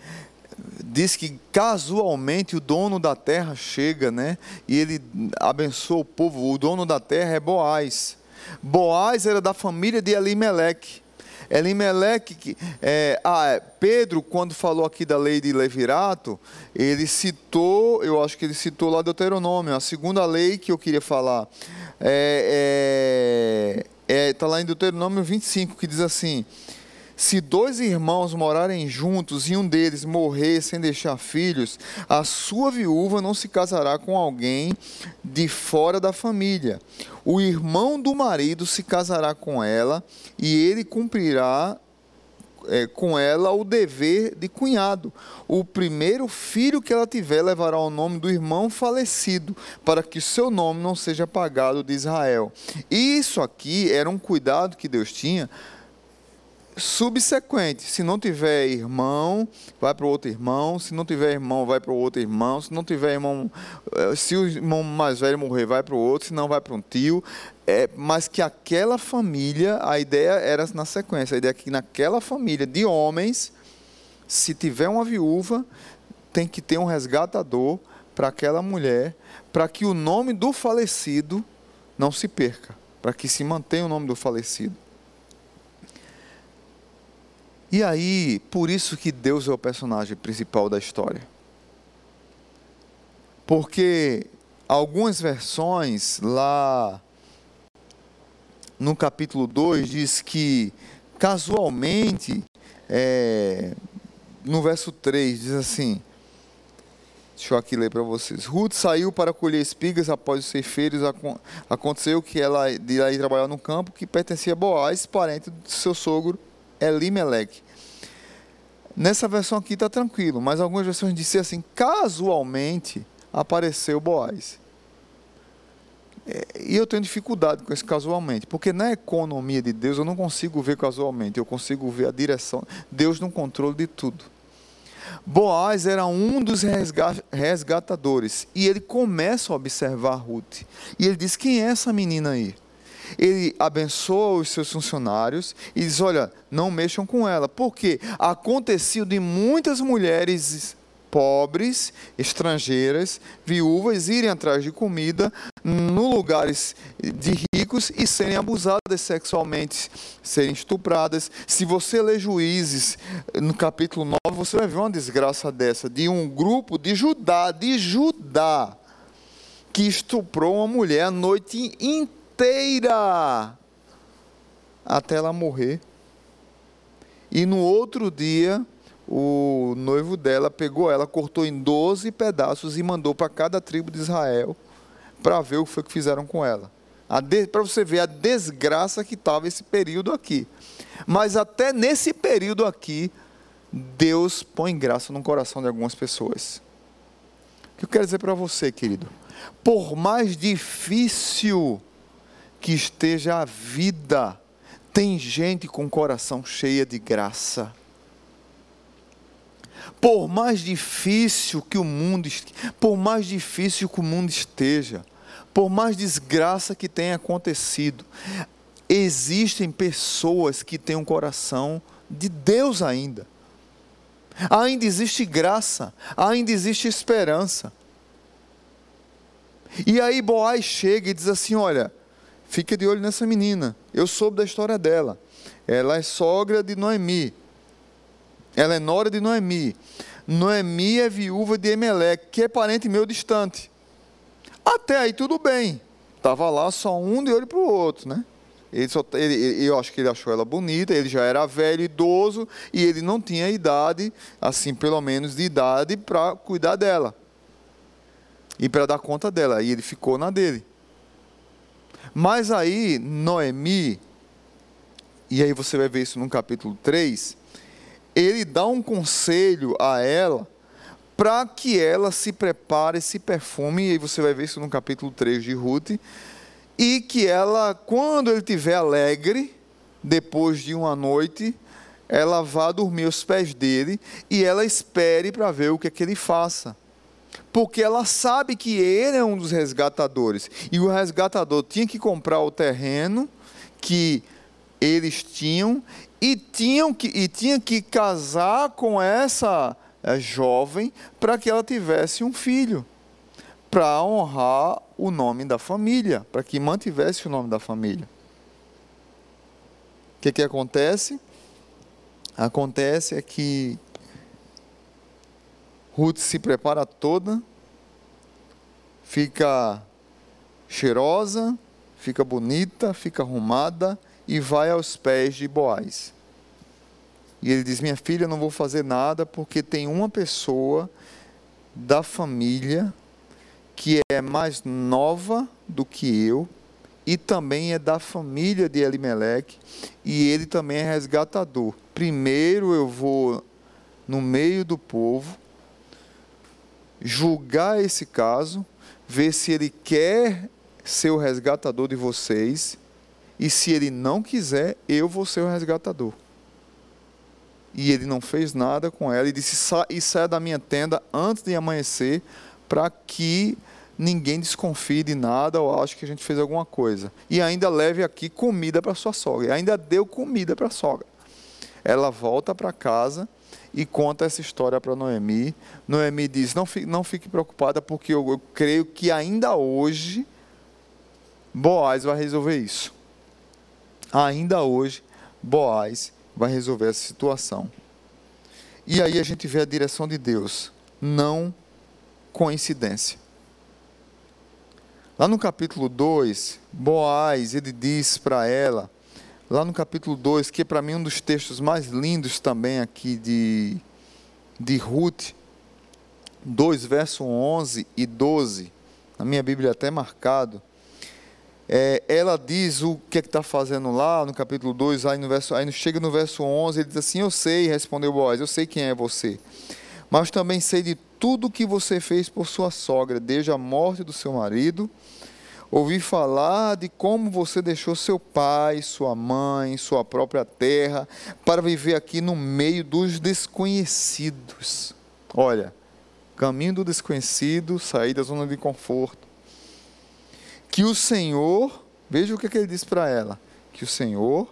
diz que casualmente o dono da terra chega, né? E ele abençoa o povo. O dono da terra é Boaz. Boaz era da família de Elimeleque. Elimeleque, é, ah, é, Pedro, quando falou aqui da lei de Levirato, ele citou, eu acho que ele citou lá Deuteronômio, a segunda lei que eu queria falar. É, é, está é, tá lá em Deuteronômio 25, que diz assim: Se dois irmãos morarem juntos e um deles morrer sem deixar filhos, a sua viúva não se casará com alguém de fora da família. O irmão do marido se casará com ela e ele cumprirá é, com ela o dever de cunhado. O primeiro filho que ela tiver levará o nome do irmão falecido, para que seu nome não seja apagado de Israel. Isso aqui era um cuidado que Deus tinha subsequente. Se não tiver irmão, vai para o outro irmão. Se não tiver irmão, vai para o outro irmão. Se não tiver irmão, eh, se o irmão mais velho morrer, vai para o outro. Se não, vai para um tio. É, mas que aquela família, a ideia era na sequência. A ideia é que naquela família de homens, se tiver uma viúva, tem que ter um resgatador para aquela mulher, para que o nome do falecido não se perca, para que se mantenha o nome do falecido. E aí, por isso que Deus é o personagem principal da história. Porque algumas versões lá no capítulo 2 diz que casualmente, é, no verso 3 diz assim, deixa eu aqui ler para vocês. Ruth saiu para colher espigas após os ceifeiros. Aconteceu que ela de ir trabalhar no campo que pertencia a Boaz, parente do seu sogro Elimelec. Nessa versão aqui está tranquilo, mas algumas versões dizem assim: casualmente apareceu Boaz. É, e eu tenho dificuldade com esse casualmente, porque na economia de Deus eu não consigo ver casualmente, eu consigo ver a direção, Deus no controle de tudo. Boaz era um dos resgatadores e ele começa a observar Ruth. E ele diz: Quem é essa menina aí? Ele abençoa os seus funcionários e diz: Olha, não mexam com ela. Porque aconteceu de muitas mulheres pobres, estrangeiras, viúvas irem atrás de comida no lugares de ricos e serem abusadas sexualmente, serem estupradas. Se você ler Juízes no capítulo 9, você vai ver uma desgraça dessa de um grupo de Judá, de Judá, que estuprou uma mulher a noite inteira inteira até ela morrer. E no outro dia, o noivo dela pegou ela, cortou em 12 pedaços e mandou para cada tribo de Israel para ver o que foi que fizeram com ela. Para você ver a desgraça que estava esse período aqui. Mas até nesse período aqui, Deus põe graça no coração de algumas pessoas. O que eu quero dizer para você, querido? Por mais difícil que esteja a vida, tem gente com coração cheia de graça. Por mais difícil que o mundo, por mais difícil que o mundo esteja, por mais desgraça que tenha acontecido, existem pessoas que têm um coração de Deus ainda. Ainda existe graça, ainda existe esperança. E aí Boaz chega e diz assim: Olha, fica de olho nessa menina. Eu soube da história dela. Ela é sogra de Noemi. Ela é nora de Noemi. Noemi é viúva de Emelec, que é parente meu distante. Até aí tudo bem. Estava lá só um de olho para o outro, né? Ele só, ele, eu acho que ele achou ela bonita, ele já era velho, idoso, e ele não tinha idade, assim, pelo menos de idade, para cuidar dela. E para dar conta dela. E ele ficou na dele. Mas aí, Noemi, e aí você vai ver isso no capítulo 3, ele dá um conselho a ela para que ela se prepare, se perfume, e aí você vai ver isso no capítulo 3 de Ruth, e que ela, quando ele estiver alegre, depois de uma noite, ela vá dormir aos pés dele e ela espere para ver o que é que ele faça. Porque ela sabe que ele é um dos resgatadores. E o resgatador tinha que comprar o terreno que eles tinham e, tinham que, e tinha que casar com essa é, jovem para que ela tivesse um filho para honrar o nome da família, para que mantivesse o nome da família. O que, que acontece? Acontece é que Ruth se prepara toda, fica cheirosa, fica bonita, fica arrumada e vai aos pés de Boaz. E ele diz: Minha filha, não vou fazer nada porque tem uma pessoa da família que é mais nova do que eu e também é da família de Elimelec e ele também é resgatador. Primeiro eu vou no meio do povo julgar esse caso, ver se ele quer ser o resgatador de vocês e se ele não quiser, eu vou ser o resgatador. E ele não fez nada com ela e disse: e saia da minha tenda antes de amanhecer, para que ninguém desconfie de nada ou ache que a gente fez alguma coisa. E ainda leve aqui comida para sua sogra. E ainda deu comida para a sogra. Ela volta para casa e conta essa história para Noemi. Noemi diz: não fique, não fique preocupada, porque eu, eu creio que ainda hoje Boaz vai resolver isso. Ainda hoje, Boaz vai resolver essa situação. E aí a gente vê a direção de Deus. Não coincidência. Lá no capítulo 2, Boaz, ele diz para ela, lá no capítulo 2, que é para mim um dos textos mais lindos também aqui de, de Ruth, 2, verso 11 e 12, na minha Bíblia até marcado, é, ela diz o que é está fazendo lá no capítulo 2, aí, no verso, aí chega no verso 11, ele diz assim, eu sei, respondeu Boaz, eu sei quem é você, mas também sei de tudo que você fez por sua sogra, desde a morte do seu marido. Ouvi falar de como você deixou seu pai, sua mãe, sua própria terra, para viver aqui no meio dos desconhecidos. Olha, caminho do desconhecido, sair da zona de conforto. Que o Senhor, veja o que, é que ele diz para ela: que o Senhor,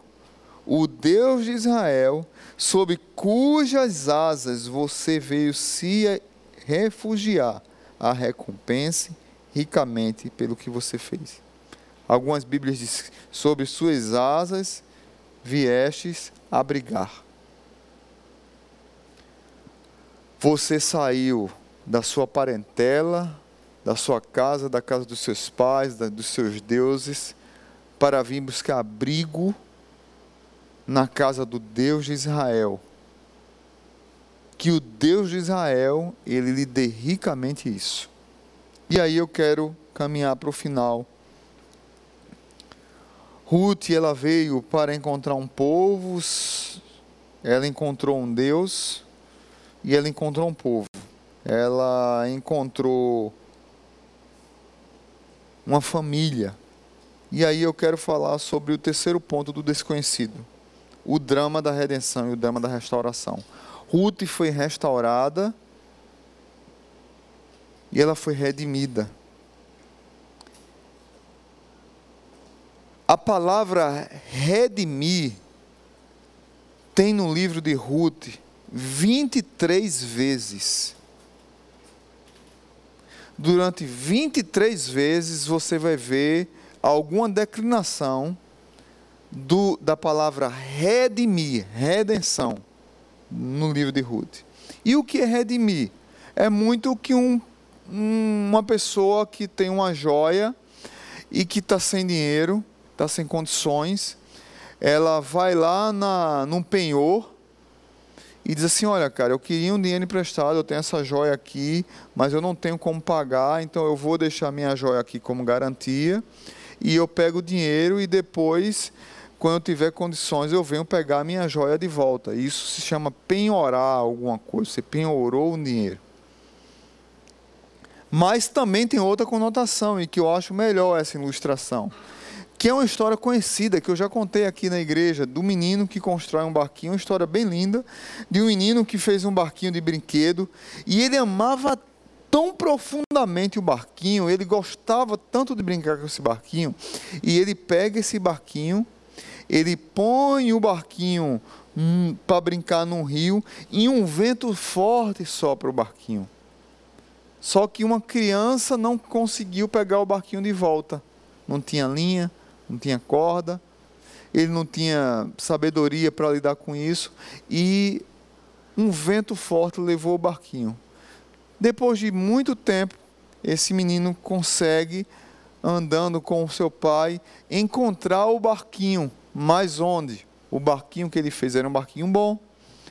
o Deus de Israel, sob cujas asas você veio se refugiar, a recompense ricamente pelo que você fez. Algumas Bíblias dizem: sobre suas asas viestes abrigar. Você saiu da sua parentela, da sua casa, da casa dos seus pais, dos seus deuses, para vir buscar abrigo na casa do Deus de Israel que o Deus de Israel, ele lhe dê ricamente isso. E aí eu quero caminhar para o final. Ruth, ela veio para encontrar um povo, ela encontrou um Deus e ela encontrou um povo. Ela encontrou uma família. E aí eu quero falar sobre o terceiro ponto do desconhecido: o drama da redenção e o drama da restauração. Ruth foi restaurada e ela foi redimida. A palavra redimir tem no livro de Ruth 23 vezes. Durante 23 vezes você vai ver alguma declinação do, da palavra redimir, redenção, no livro de Ruth. E o que é redimir? É muito que um, uma pessoa que tem uma joia e que está sem dinheiro, está sem condições, ela vai lá na, num penhor e diz assim: Olha, cara, eu queria um dinheiro emprestado, eu tenho essa joia aqui, mas eu não tenho como pagar, então eu vou deixar minha joia aqui como garantia e eu pego o dinheiro e depois, quando eu tiver condições, eu venho pegar a minha joia de volta. Isso se chama penhorar alguma coisa, você penhorou o dinheiro. Mas também tem outra conotação e que eu acho melhor essa ilustração que é uma história conhecida, que eu já contei aqui na igreja, do menino que constrói um barquinho, uma história bem linda, de um menino que fez um barquinho de brinquedo, e ele amava tão profundamente o barquinho, ele gostava tanto de brincar com esse barquinho, e ele pega esse barquinho, ele põe o barquinho hum, para brincar num rio, e um vento forte sopra o barquinho. Só que uma criança não conseguiu pegar o barquinho de volta. Não tinha linha, não tinha corda, ele não tinha sabedoria para lidar com isso, e um vento forte levou o barquinho. Depois de muito tempo, esse menino consegue, andando com o seu pai, encontrar o barquinho. Mas onde? O barquinho que ele fez era um barquinho bom.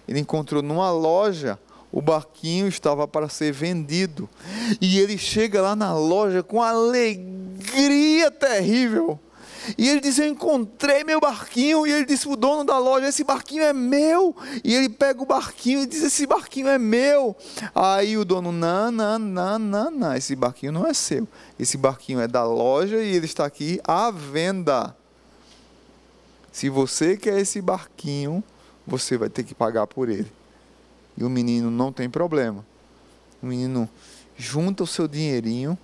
Ele encontrou numa loja o barquinho estava para ser vendido. E ele chega lá na loja com alegria terrível e ele diz: Eu encontrei meu barquinho. E ele disse: O dono da loja, esse barquinho é meu. E ele pega o barquinho e diz: Esse barquinho é meu. Aí o dono: Não, não, não, não, não. Esse barquinho não é seu. Esse barquinho é da loja e ele está aqui à venda. Se você quer esse barquinho, você vai ter que pagar por ele. E o menino não tem problema. O menino junta o seu dinheirinho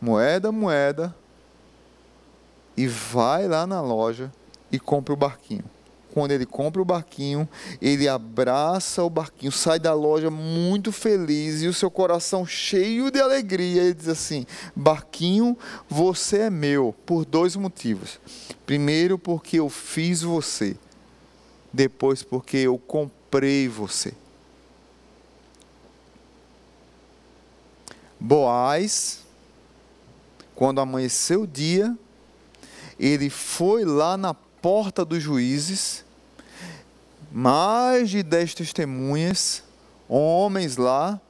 moeda moeda e vai lá na loja e compra o barquinho. Quando ele compra o barquinho, ele abraça o barquinho, sai da loja muito feliz e o seu coração cheio de alegria. Ele diz assim: Barquinho, você é meu, por dois motivos. Primeiro, porque eu fiz você. Depois, porque eu comprei você. Boaz quando amanheceu o dia, ele foi lá na porta dos juízes, mais de dez testemunhas, homens lá,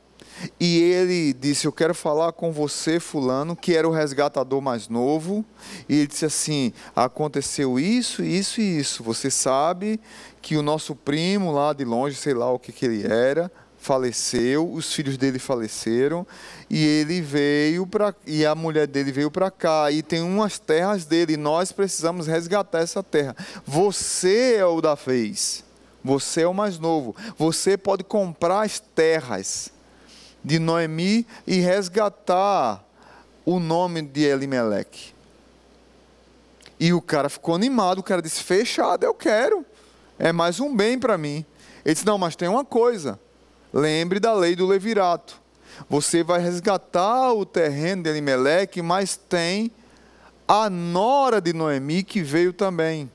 e ele disse: Eu quero falar com você, Fulano, que era o resgatador mais novo. E ele disse assim: Aconteceu isso, isso e isso. Você sabe que o nosso primo lá de longe, sei lá o que, que ele era, faleceu, os filhos dele faleceram e ele veio para e a mulher dele veio para cá e tem umas terras dele, e nós precisamos resgatar essa terra. Você é o da vez. Você é o mais novo. Você pode comprar as terras de Noemi e resgatar o nome de Elimelech. E o cara ficou animado, o cara disse: "Fechado, eu quero. É mais um bem para mim". Ele disse: "Não, mas tem uma coisa. Lembre da lei do levirato. Você vai resgatar o terreno de Elimelec, mas tem a nora de Noemi que veio também.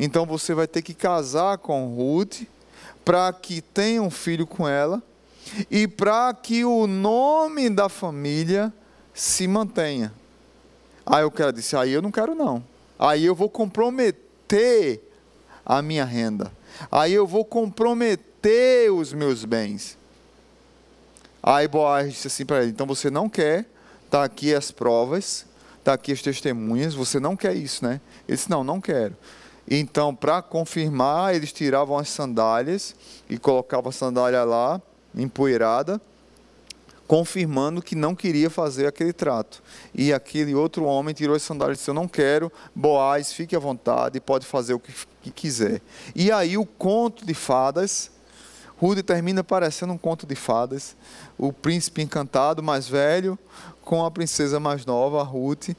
Então você vai ter que casar com Ruth para que tenha um filho com ela e para que o nome da família se mantenha. Aí o cara disse: Aí eu não quero, não. Aí eu vou comprometer a minha renda. aí eu vou comprometer os meus bens. Aí Boaz disse assim para ele: então você não quer, tá aqui as provas, tá aqui as testemunhas, você não quer isso, né? Ele disse: não, não quero. Então, para confirmar, eles tiravam as sandálias e colocavam a sandália lá, empoeirada, confirmando que não queria fazer aquele trato. E aquele outro homem tirou as sandálias e disse: Eu não quero, Boaz, fique à vontade, pode fazer o que, que quiser. E aí o conto de fadas, Rude termina parecendo um conto de fadas. O príncipe encantado mais velho com a princesa mais nova, Ruth.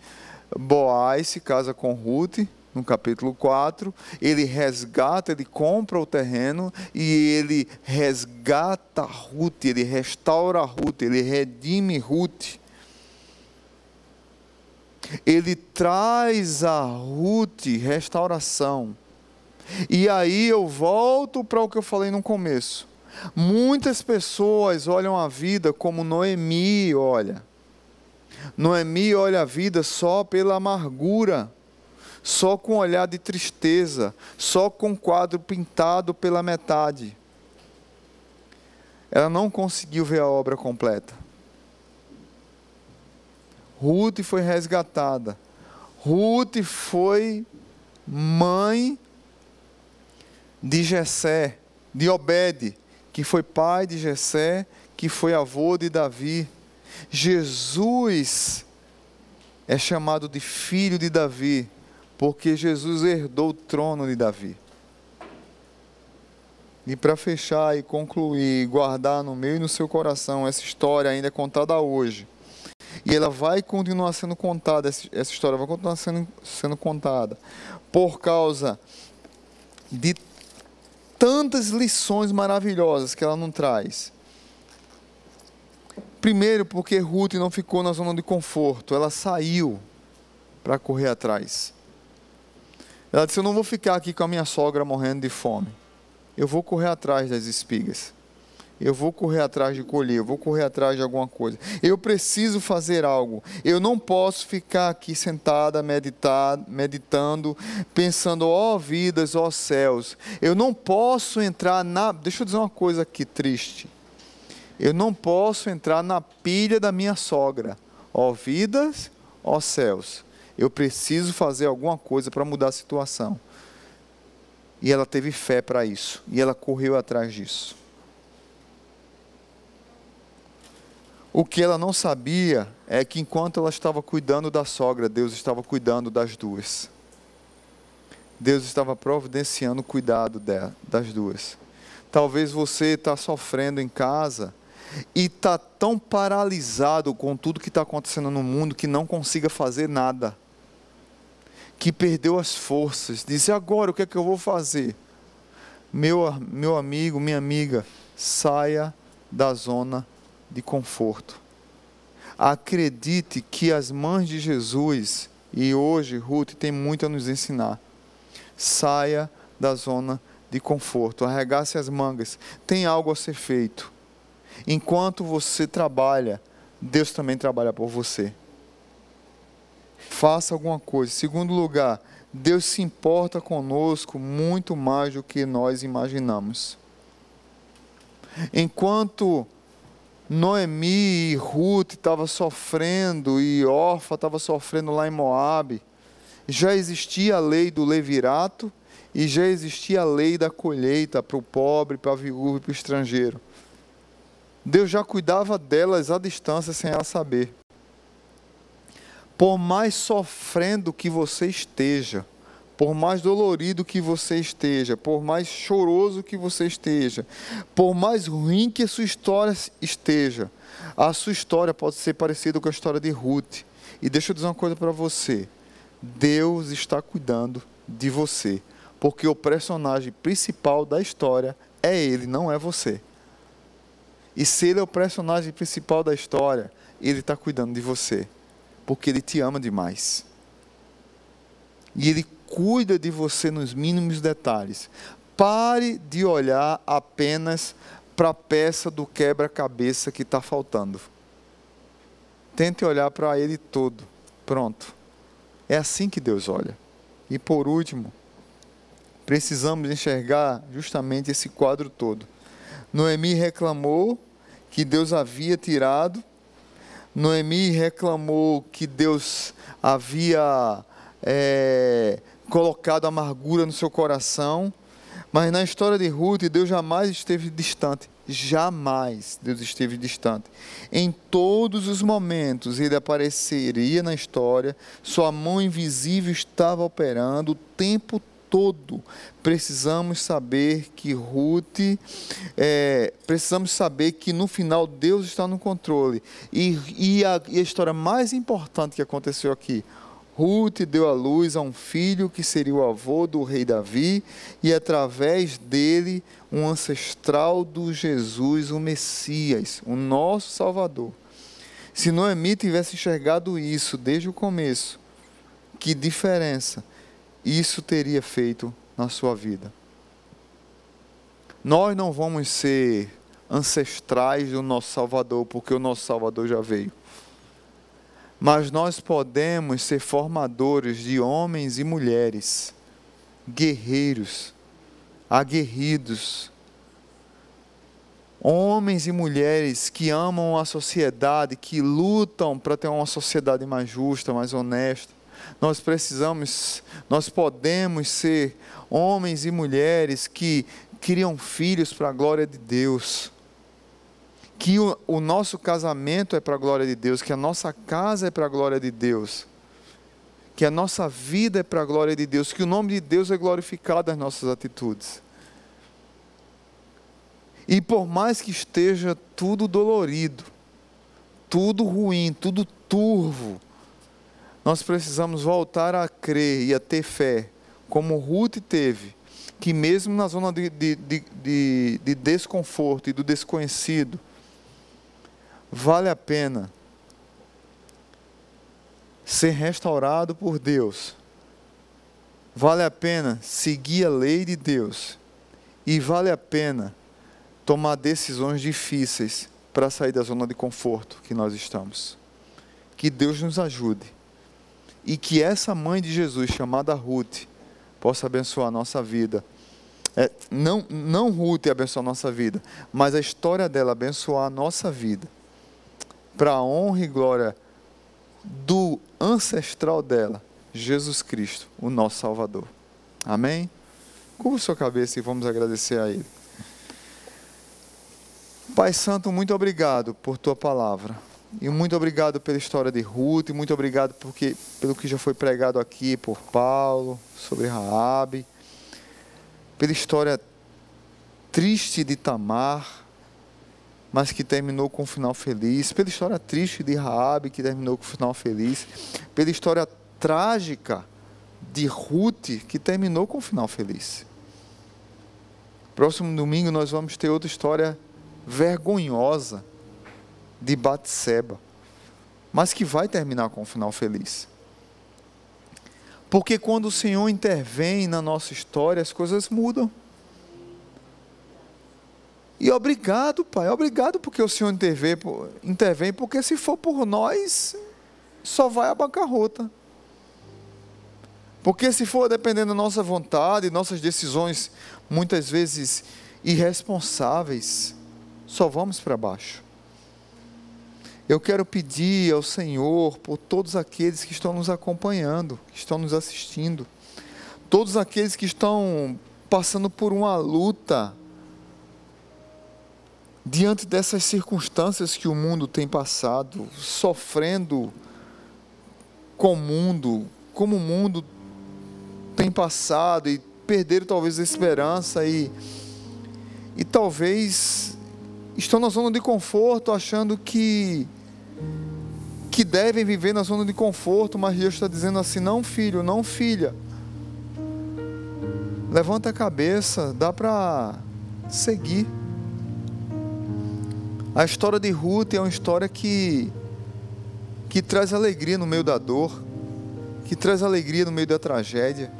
Boaz se casa com Ruth no capítulo 4, ele resgata, ele compra o terreno e ele resgata Ruth, ele restaura Ruth, ele redime Ruth. Ele traz a Ruth restauração. E aí eu volto para o que eu falei no começo. Muitas pessoas olham a vida como Noemi olha. Noemi olha a vida só pela amargura só com um olhar de tristeza, só com um quadro pintado pela metade. Ela não conseguiu ver a obra completa. Ruth foi resgatada. Ruth foi mãe de Jessé, de Obed, que foi pai de Jessé, que foi avô de Davi. Jesus é chamado de filho de Davi, porque Jesus herdou o trono de Davi. E para fechar e concluir, guardar no meio e no seu coração, essa história ainda é contada hoje. E ela vai continuar sendo contada, essa história vai continuar sendo, sendo contada, por causa de tantas lições maravilhosas que ela não traz. Primeiro, porque Ruth não ficou na zona de conforto, ela saiu para correr atrás. Ela disse: Eu não vou ficar aqui com a minha sogra morrendo de fome. Eu vou correr atrás das espigas. Eu vou correr atrás de colher, eu vou correr atrás de alguma coisa. Eu preciso fazer algo. Eu não posso ficar aqui sentada, meditar, meditando, pensando, ó oh, vidas, ó oh, céus. Eu não posso entrar na. Deixa eu dizer uma coisa aqui triste. Eu não posso entrar na pilha da minha sogra. Ó oh, vidas, ó céus. Eu preciso fazer alguma coisa para mudar a situação. E ela teve fé para isso. E ela correu atrás disso. O que ela não sabia é que enquanto ela estava cuidando da sogra, Deus estava cuidando das duas. Deus estava providenciando o cuidado dela, das duas. Talvez você está sofrendo em casa e está tão paralisado com tudo que está acontecendo no mundo que não consiga fazer nada que perdeu as forças, diz: agora o que é que eu vou fazer? Meu, meu amigo, minha amiga, saia da zona de conforto. Acredite que as mães de Jesus, e hoje Ruth tem muito a nos ensinar. Saia da zona de conforto, arregace as mangas, tem algo a ser feito. Enquanto você trabalha, Deus também trabalha por você faça alguma coisa. Segundo lugar, Deus se importa conosco muito mais do que nós imaginamos. Enquanto Noemi e Ruth estavam sofrendo e Orfa estava sofrendo lá em Moabe, já existia a lei do levirato e já existia a lei da colheita para o pobre, para a viúva e para o estrangeiro. Deus já cuidava delas à distância sem ela saber. Por mais sofrendo que você esteja, por mais dolorido que você esteja, por mais choroso que você esteja, por mais ruim que a sua história esteja, a sua história pode ser parecida com a história de Ruth. E deixa eu dizer uma coisa para você: Deus está cuidando de você, porque o personagem principal da história é Ele, não é você. E se Ele é o personagem principal da história, Ele está cuidando de você porque Ele te ama demais. E Ele cuida de você nos mínimos detalhes. Pare de olhar apenas para a peça do quebra-cabeça que está faltando. Tente olhar para ele todo. Pronto. É assim que Deus olha. E por último, precisamos enxergar justamente esse quadro todo. Noemi reclamou que Deus havia tirado, Noemi reclamou que Deus havia é, colocado amargura no seu coração, mas na história de Ruth, Deus jamais esteve distante. Jamais Deus esteve distante. Em todos os momentos ele apareceria na história, sua mão invisível estava operando o tempo todo. Precisamos saber que Ruth, é, precisamos saber que no final Deus está no controle. E, e, a, e a história mais importante que aconteceu aqui: Ruth deu à luz a um filho que seria o avô do rei Davi, e através dele, um ancestral do Jesus, o Messias, o nosso Salvador. Se Noemi tivesse enxergado isso desde o começo, que diferença isso teria feito na sua vida? Nós não vamos ser ancestrais do nosso Salvador, porque o nosso Salvador já veio mas nós podemos ser formadores de homens e mulheres, guerreiros, aguerridos, homens e mulheres que amam a sociedade, que lutam para ter uma sociedade mais justa, mais honesta. Nós precisamos, nós podemos ser homens e mulheres que criam filhos para a glória de Deus que o, o nosso casamento é para a glória de Deus, que a nossa casa é para a glória de Deus, que a nossa vida é para a glória de Deus, que o nome de Deus é glorificado nas nossas atitudes. E por mais que esteja tudo dolorido, tudo ruim, tudo turvo, nós precisamos voltar a crer e a ter fé, como Ruth teve, que mesmo na zona de, de, de, de desconforto e do desconhecido, vale a pena ser restaurado por Deus, vale a pena seguir a lei de Deus. E vale a pena tomar decisões difíceis para sair da zona de conforto que nós estamos. Que Deus nos ajude e que essa mãe de Jesus, chamada Ruth, possa abençoar a nossa vida. É, não, não Ruth abençoar a nossa vida, mas a história dela abençoar a nossa vida para a honra e glória do ancestral dela, Jesus Cristo, o nosso Salvador. Amém? Curva sua cabeça e vamos agradecer a Ele. Pai Santo, muito obrigado por tua palavra. E muito obrigado pela história de Ruth, e muito obrigado porque, pelo que já foi pregado aqui por Paulo, sobre Raabe, pela história triste de Tamar, mas que terminou com um final feliz, pela história triste de Raabe, que terminou com um final feliz, pela história trágica de Ruth, que terminou com um final feliz. Próximo domingo nós vamos ter outra história vergonhosa de Batseba, mas que vai terminar com um final feliz. Porque quando o Senhor intervém na nossa história, as coisas mudam. E obrigado, Pai, obrigado porque o Senhor intervém, intervém, porque se for por nós, só vai a bancarrota. Porque se for dependendo da nossa vontade, nossas decisões, muitas vezes irresponsáveis, só vamos para baixo. Eu quero pedir ao Senhor por todos aqueles que estão nos acompanhando, que estão nos assistindo, todos aqueles que estão passando por uma luta diante dessas circunstâncias que o mundo tem passado, sofrendo com o mundo, como o mundo tem passado e perderam talvez a esperança e, e talvez estão na zona de conforto achando que que devem viver na zona de conforto, mas Deus está dizendo assim: não, filho, não, filha. Levanta a cabeça, dá para seguir. A história de Ruth é uma história que, que traz alegria no meio da dor, que traz alegria no meio da tragédia,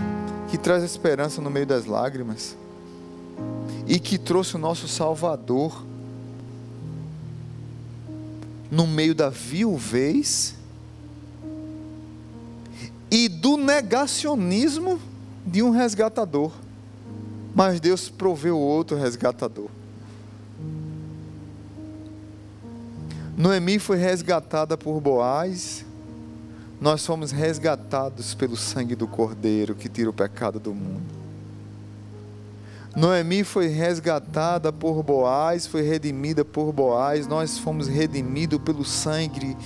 que traz esperança no meio das lágrimas, e que trouxe o nosso Salvador no meio da viuvez e do negacionismo de um resgatador. Mas Deus proveu outro resgatador. Noemi foi resgatada por Boaz. Nós fomos resgatados pelo sangue do Cordeiro que tira o pecado do mundo. Noemi foi resgatada por Boaz, foi redimida por Boaz, nós fomos redimidos pelo sangue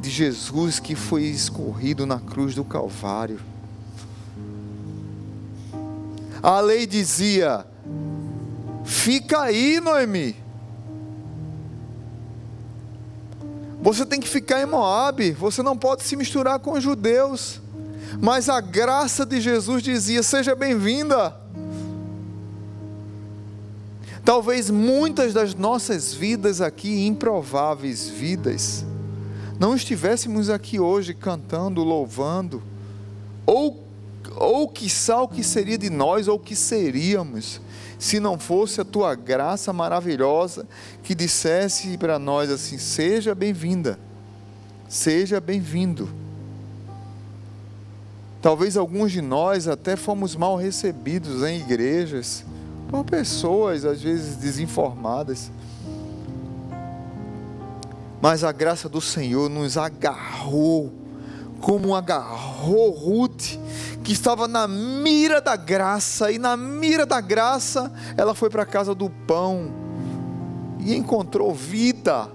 de Jesus que foi escorrido na cruz do Calvário. A lei dizia: fica aí, Noemi. Você tem que ficar em Moabe, você não pode se misturar com os judeus. Mas a graça de Jesus dizia: seja bem-vinda. Talvez muitas das nossas vidas aqui, improváveis vidas, não estivéssemos aqui hoje cantando, louvando, ou, ou quiçá o que seria de nós, ou o que seríamos, se não fosse a tua graça maravilhosa que dissesse para nós assim: seja bem-vinda, seja bem-vindo. Talvez alguns de nós até fomos mal recebidos em igrejas, por pessoas às vezes desinformadas. Mas a graça do Senhor nos agarrou, como agarrou Ruth, que estava na mira da graça, e na mira da graça ela foi para a casa do pão e encontrou vida,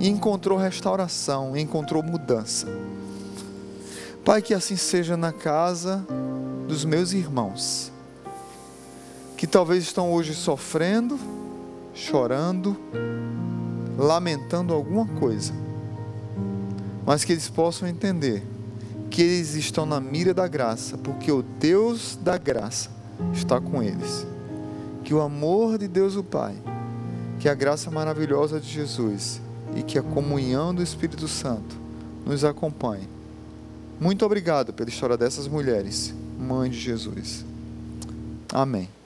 e encontrou restauração, e encontrou mudança. Pai, que assim seja na casa dos meus irmãos que talvez estão hoje sofrendo, chorando, lamentando alguma coisa, mas que eles possam entender que eles estão na mira da graça, porque o Deus da graça está com eles. Que o amor de Deus o Pai, que a graça maravilhosa de Jesus e que a comunhão do Espírito Santo nos acompanhe. Muito obrigado pela história dessas mulheres, mãe de Jesus. Amém.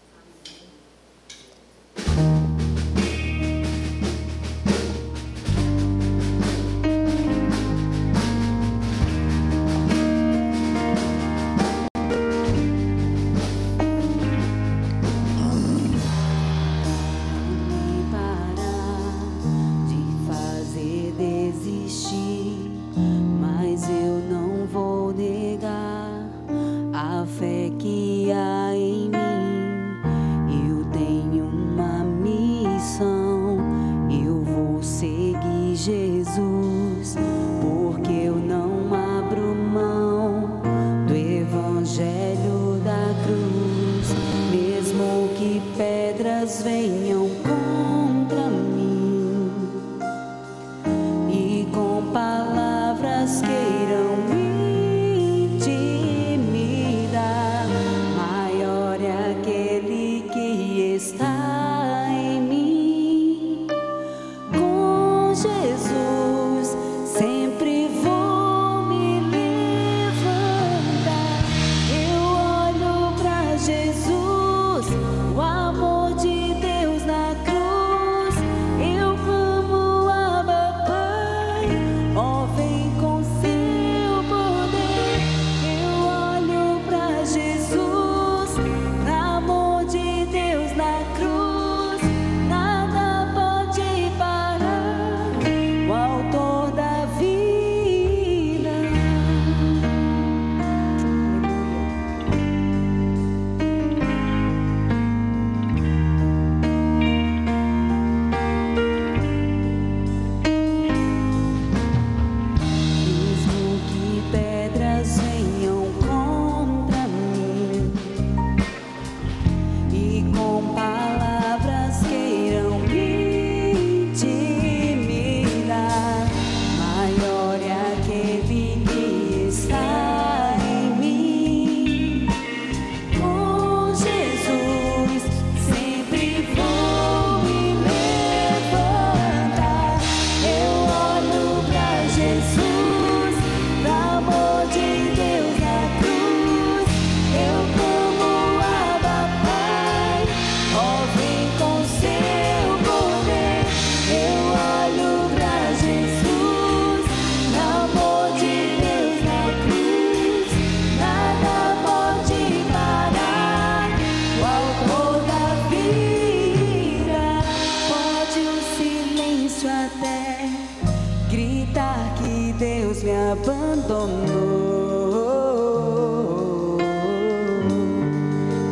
Abandonou.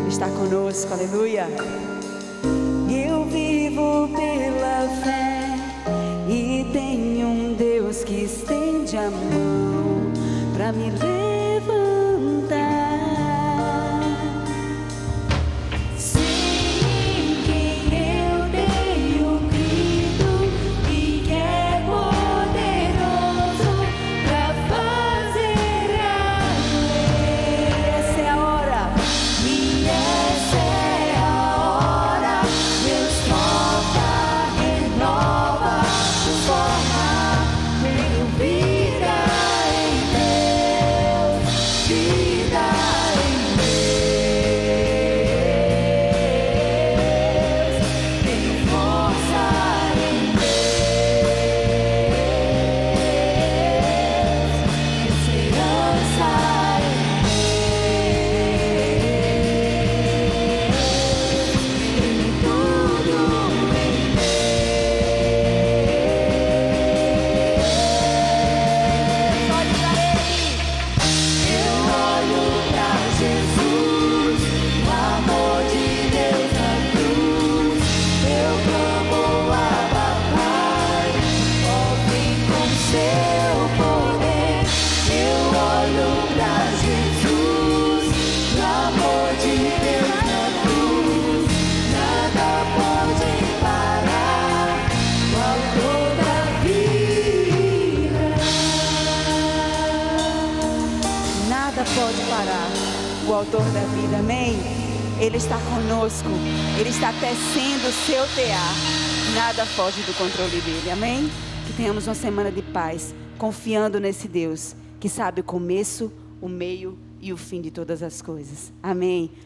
Ele está conosco, aleluia. Eu vivo pela fé e tenho um Deus que estende a mão para me levantar. Autor da vida, amém? Ele está conosco, ele está tecendo o seu tear. Nada foge do controle dele, amém? Que tenhamos uma semana de paz, confiando nesse Deus que sabe o começo, o meio e o fim de todas as coisas. Amém.